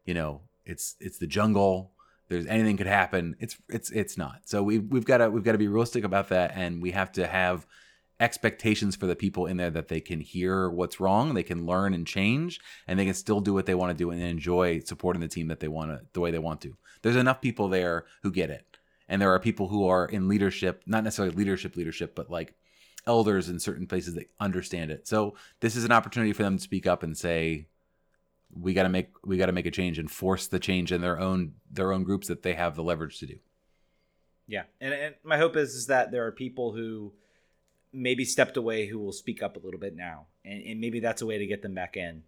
you know, it's it's the jungle, there's anything could happen. It's it's it's not. So we we've got to we've got to be realistic about that and we have to have expectations for the people in there that they can hear what's wrong, they can learn and change, and they can still do what they want to do and enjoy supporting the team that they want to the way they want to. There's enough people there who get it. And there are people who are in leadership, not necessarily leadership leadership, but like elders in certain places that understand it. So this is an opportunity for them to speak up and say we got to make we got to make a change and force the change in their own their own groups that they have the leverage to do. Yeah. And, and my hope is is that there are people who maybe stepped away who will speak up a little bit now, and, and maybe that's a way to get them back in.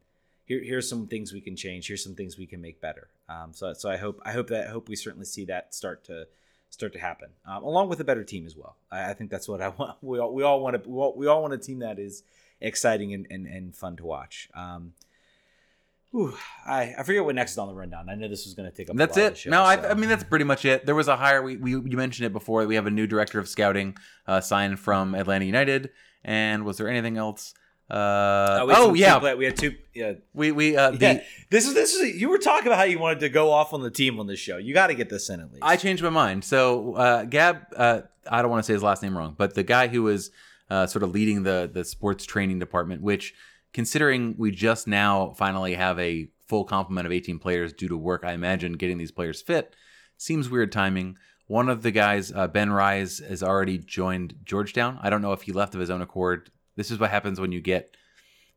Here, here's some things we can change. Here's some things we can make better. Um, so, so I hope I hope that I hope we certainly see that start to start to happen, um, along with a better team as well. I, I, think that's what I <laughs> want. We all we all want to we all, we all want a team that is exciting and, and, and fun to watch. Um, Whew, I I forget what next is on the rundown. I know this was going to take up. That's a lot of it. show, no, I, so. I mean that's pretty much it. There was a hire. We, we you mentioned it before. We have a new director of scouting uh, signed from Atlanta United. And was there anything else? Uh, we oh yeah, play- we had two. Yeah, we we uh, the, yeah. This is this is. You were talking about how you wanted to go off on the team on this show. You got to get this in at least. I changed my mind. So uh, Gab, uh, I don't want to say his last name wrong, but the guy who was uh, sort of leading the the sports training department, which considering we just now finally have a full complement of 18 players due to work, I imagine getting these players fit seems weird timing. One of the guys, uh, Ben Rise, has already joined Georgetown. I don't know if he left of his own accord. This is what happens when you get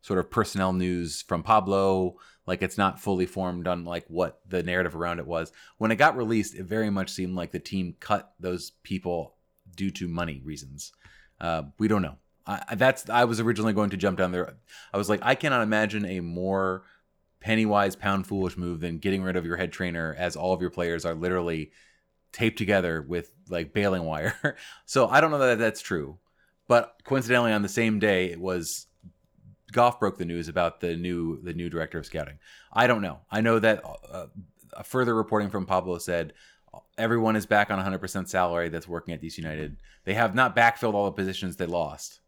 sort of personnel news from Pablo. Like it's not fully formed on like what the narrative around it was. When it got released, it very much seemed like the team cut those people due to money reasons. Uh, we don't know. I, that's I was originally going to jump down there. I was like, I cannot imagine a more penny wise pound foolish move than getting rid of your head trainer as all of your players are literally taped together with like baling wire. <laughs> so I don't know that that's true. But coincidentally, on the same day, it was Goff broke the news about the new the new director of scouting. I don't know. I know that uh, a further reporting from Pablo said everyone is back on 100% salary that's working at DC United. They have not backfilled all the positions they lost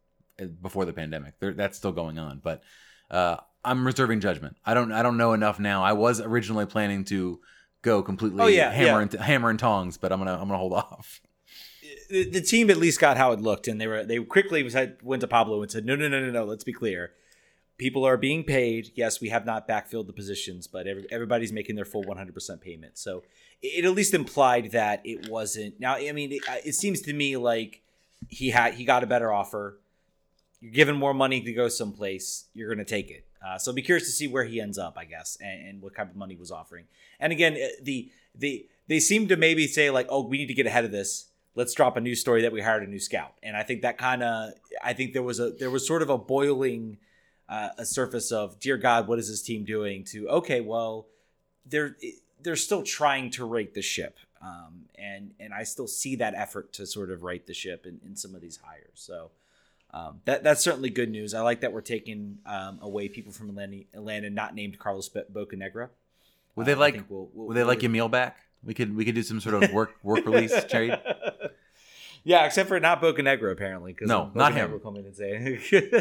before the pandemic. They're, that's still going on, but uh, I'm reserving judgment. I don't I don't know enough now. I was originally planning to go completely Oh, yeah, hammer yeah. and hammer and tongs, but I'm gonna I'm gonna hold <laughs> off. the, the team at least got how it looked, and they were they quickly said, went to Pablo and said, "No, no, no, no, no. Let's be clear. People are being paid. Yes, we have not backfilled the positions, but every, everybody's making their full 100% payment. So it, it at least implied that it wasn't. Now, I mean, it, it seems to me like he had he got a better offer. You're given more money to go someplace. You're going to take it. Uh, so be curious to see where he ends up, I guess, and, and what kind of money was offering. And again, uh, the the they seem to maybe say like, oh, we need to get ahead of this. Let's drop a new story that we hired a new scout. And I think that kind of, I think there was a there was sort of a boiling uh, a surface of, dear God, what is this team doing? To okay, well, they're they're still trying to rate the ship. Um, and and I still see that effort to sort of right the ship in, in some of these hires. So um, that that's certainly good news. I like that we're taking um, away people from Atlanta, Atlanta not named Carlos Bo- Bocanegra. Would Uh, they I like we'll- we'll- would they like Yamil back? We could we could do some sort of work work <laughs> release trade. Yeah, except for not Bocanegra apparently. No, not him. Will come in and say, <laughs>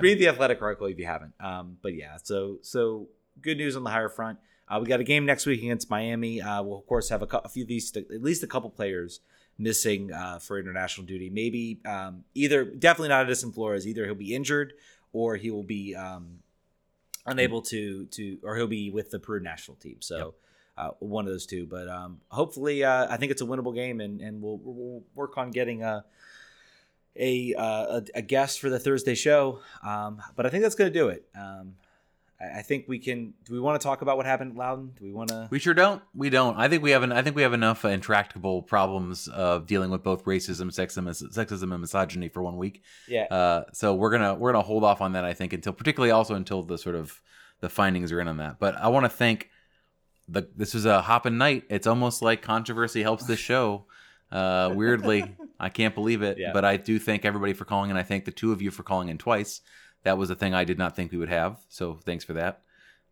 read the Athletic article if you haven't. Um, but yeah, so so good news on the hire front. Uh, we got a game next week against Miami. Uh, we'll of course have a, a few of these, at least a couple players missing uh, for international duty. Maybe um, either, definitely not Edison Flores. Either he'll be injured or he will be um, unable to to, or he'll be with the Peru national team. So. Uh, one of those two, but um, hopefully, uh, I think it's a winnable game, and, and we'll, we'll work on getting a a, uh, a a guest for the Thursday show. Um, but I think that's going to do it. Um, I, think we can. Do we want to talk about what happened at Loudoun? Do we want to? We sure don't. We don't. I think we have an. I think we have enough uh, intractable problems of dealing with both racism, sexism, sexism, and misogyny for one week. Yeah. Uh, so we're gonna we're gonna hold off on that. I think until particularly also until the sort of the findings are in on that. But I want to thank the. This was a hopping night. It's almost like controversy helps this show. Uh, weirdly, <laughs> I can't believe it. Yeah. But I do thank everybody for calling, and I thank the two of you for calling in twice. That was a thing I did not think we would have. So thanks for that.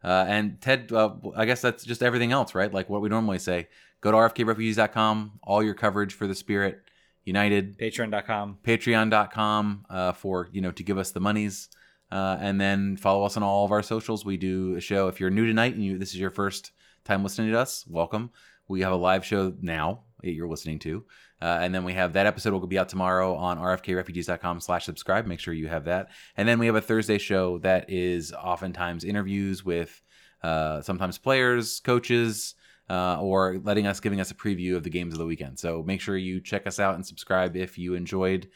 Uh, and Ted, uh, I guess that's just everything else, right? Like what we normally say. Go to rfkrefugees.com, all your coverage for the Spirit, United, Patreon.com. patreon.com uh, for, you know, to give us the monies. Uh, and then follow us on all of our socials. We do a show. If you're new tonight and you this is your first time listening to us, welcome. We have a live show now you're listening to. Uh, and then we have that episode will be out tomorrow on rfkrefugees.com slash subscribe. Make sure you have that. And then we have a Thursday show that is oftentimes interviews with uh, sometimes players, coaches, uh, or letting us, giving us a preview of the games of the weekend. So make sure you check us out and subscribe if you enjoyed.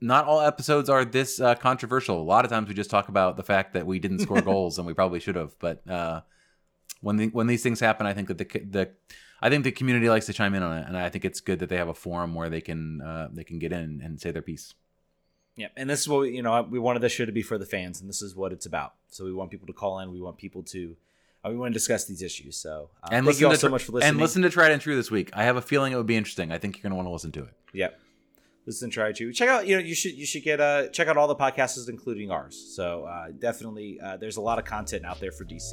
Not all episodes are this uh, controversial. A lot of times we just talk about the fact that we didn't score <laughs> goals and we probably should have. But uh, when the, when these things happen, I think that the the I think the community likes to chime in on it, and I think it's good that they have a forum where they can uh, they can get in and say their piece. Yeah, and this is what we, you know. We wanted this show to be for the fans, and this is what it's about. So we want people to call in. We want people to. Uh, we want to discuss these issues. So uh, and thank listen you all to so Tr- much for listening. And listen to Tried and True this week. I have a feeling it would be interesting. I think you're going to want to listen to it. Yep. listen to try to check out you know you should you should get uh check out all the podcasts including ours so uh definitely uh there's a lot of content out there for dc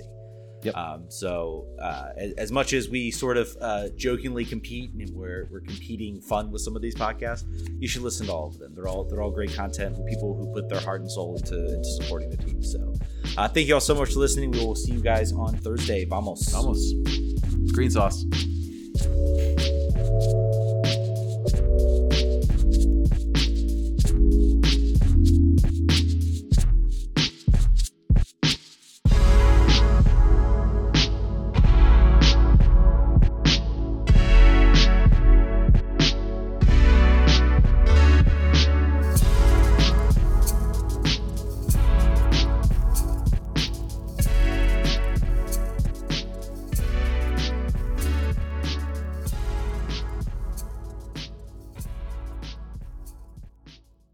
Yep. um so uh as, as much as we sort of uh jokingly compete and we're we're competing fun with some of these podcasts you should listen to all of them they're all they're all great content from people who put their heart and soul into into supporting the team so uh thank you all so much for listening we will see you guys on thursday vamos Almost. Green sauce.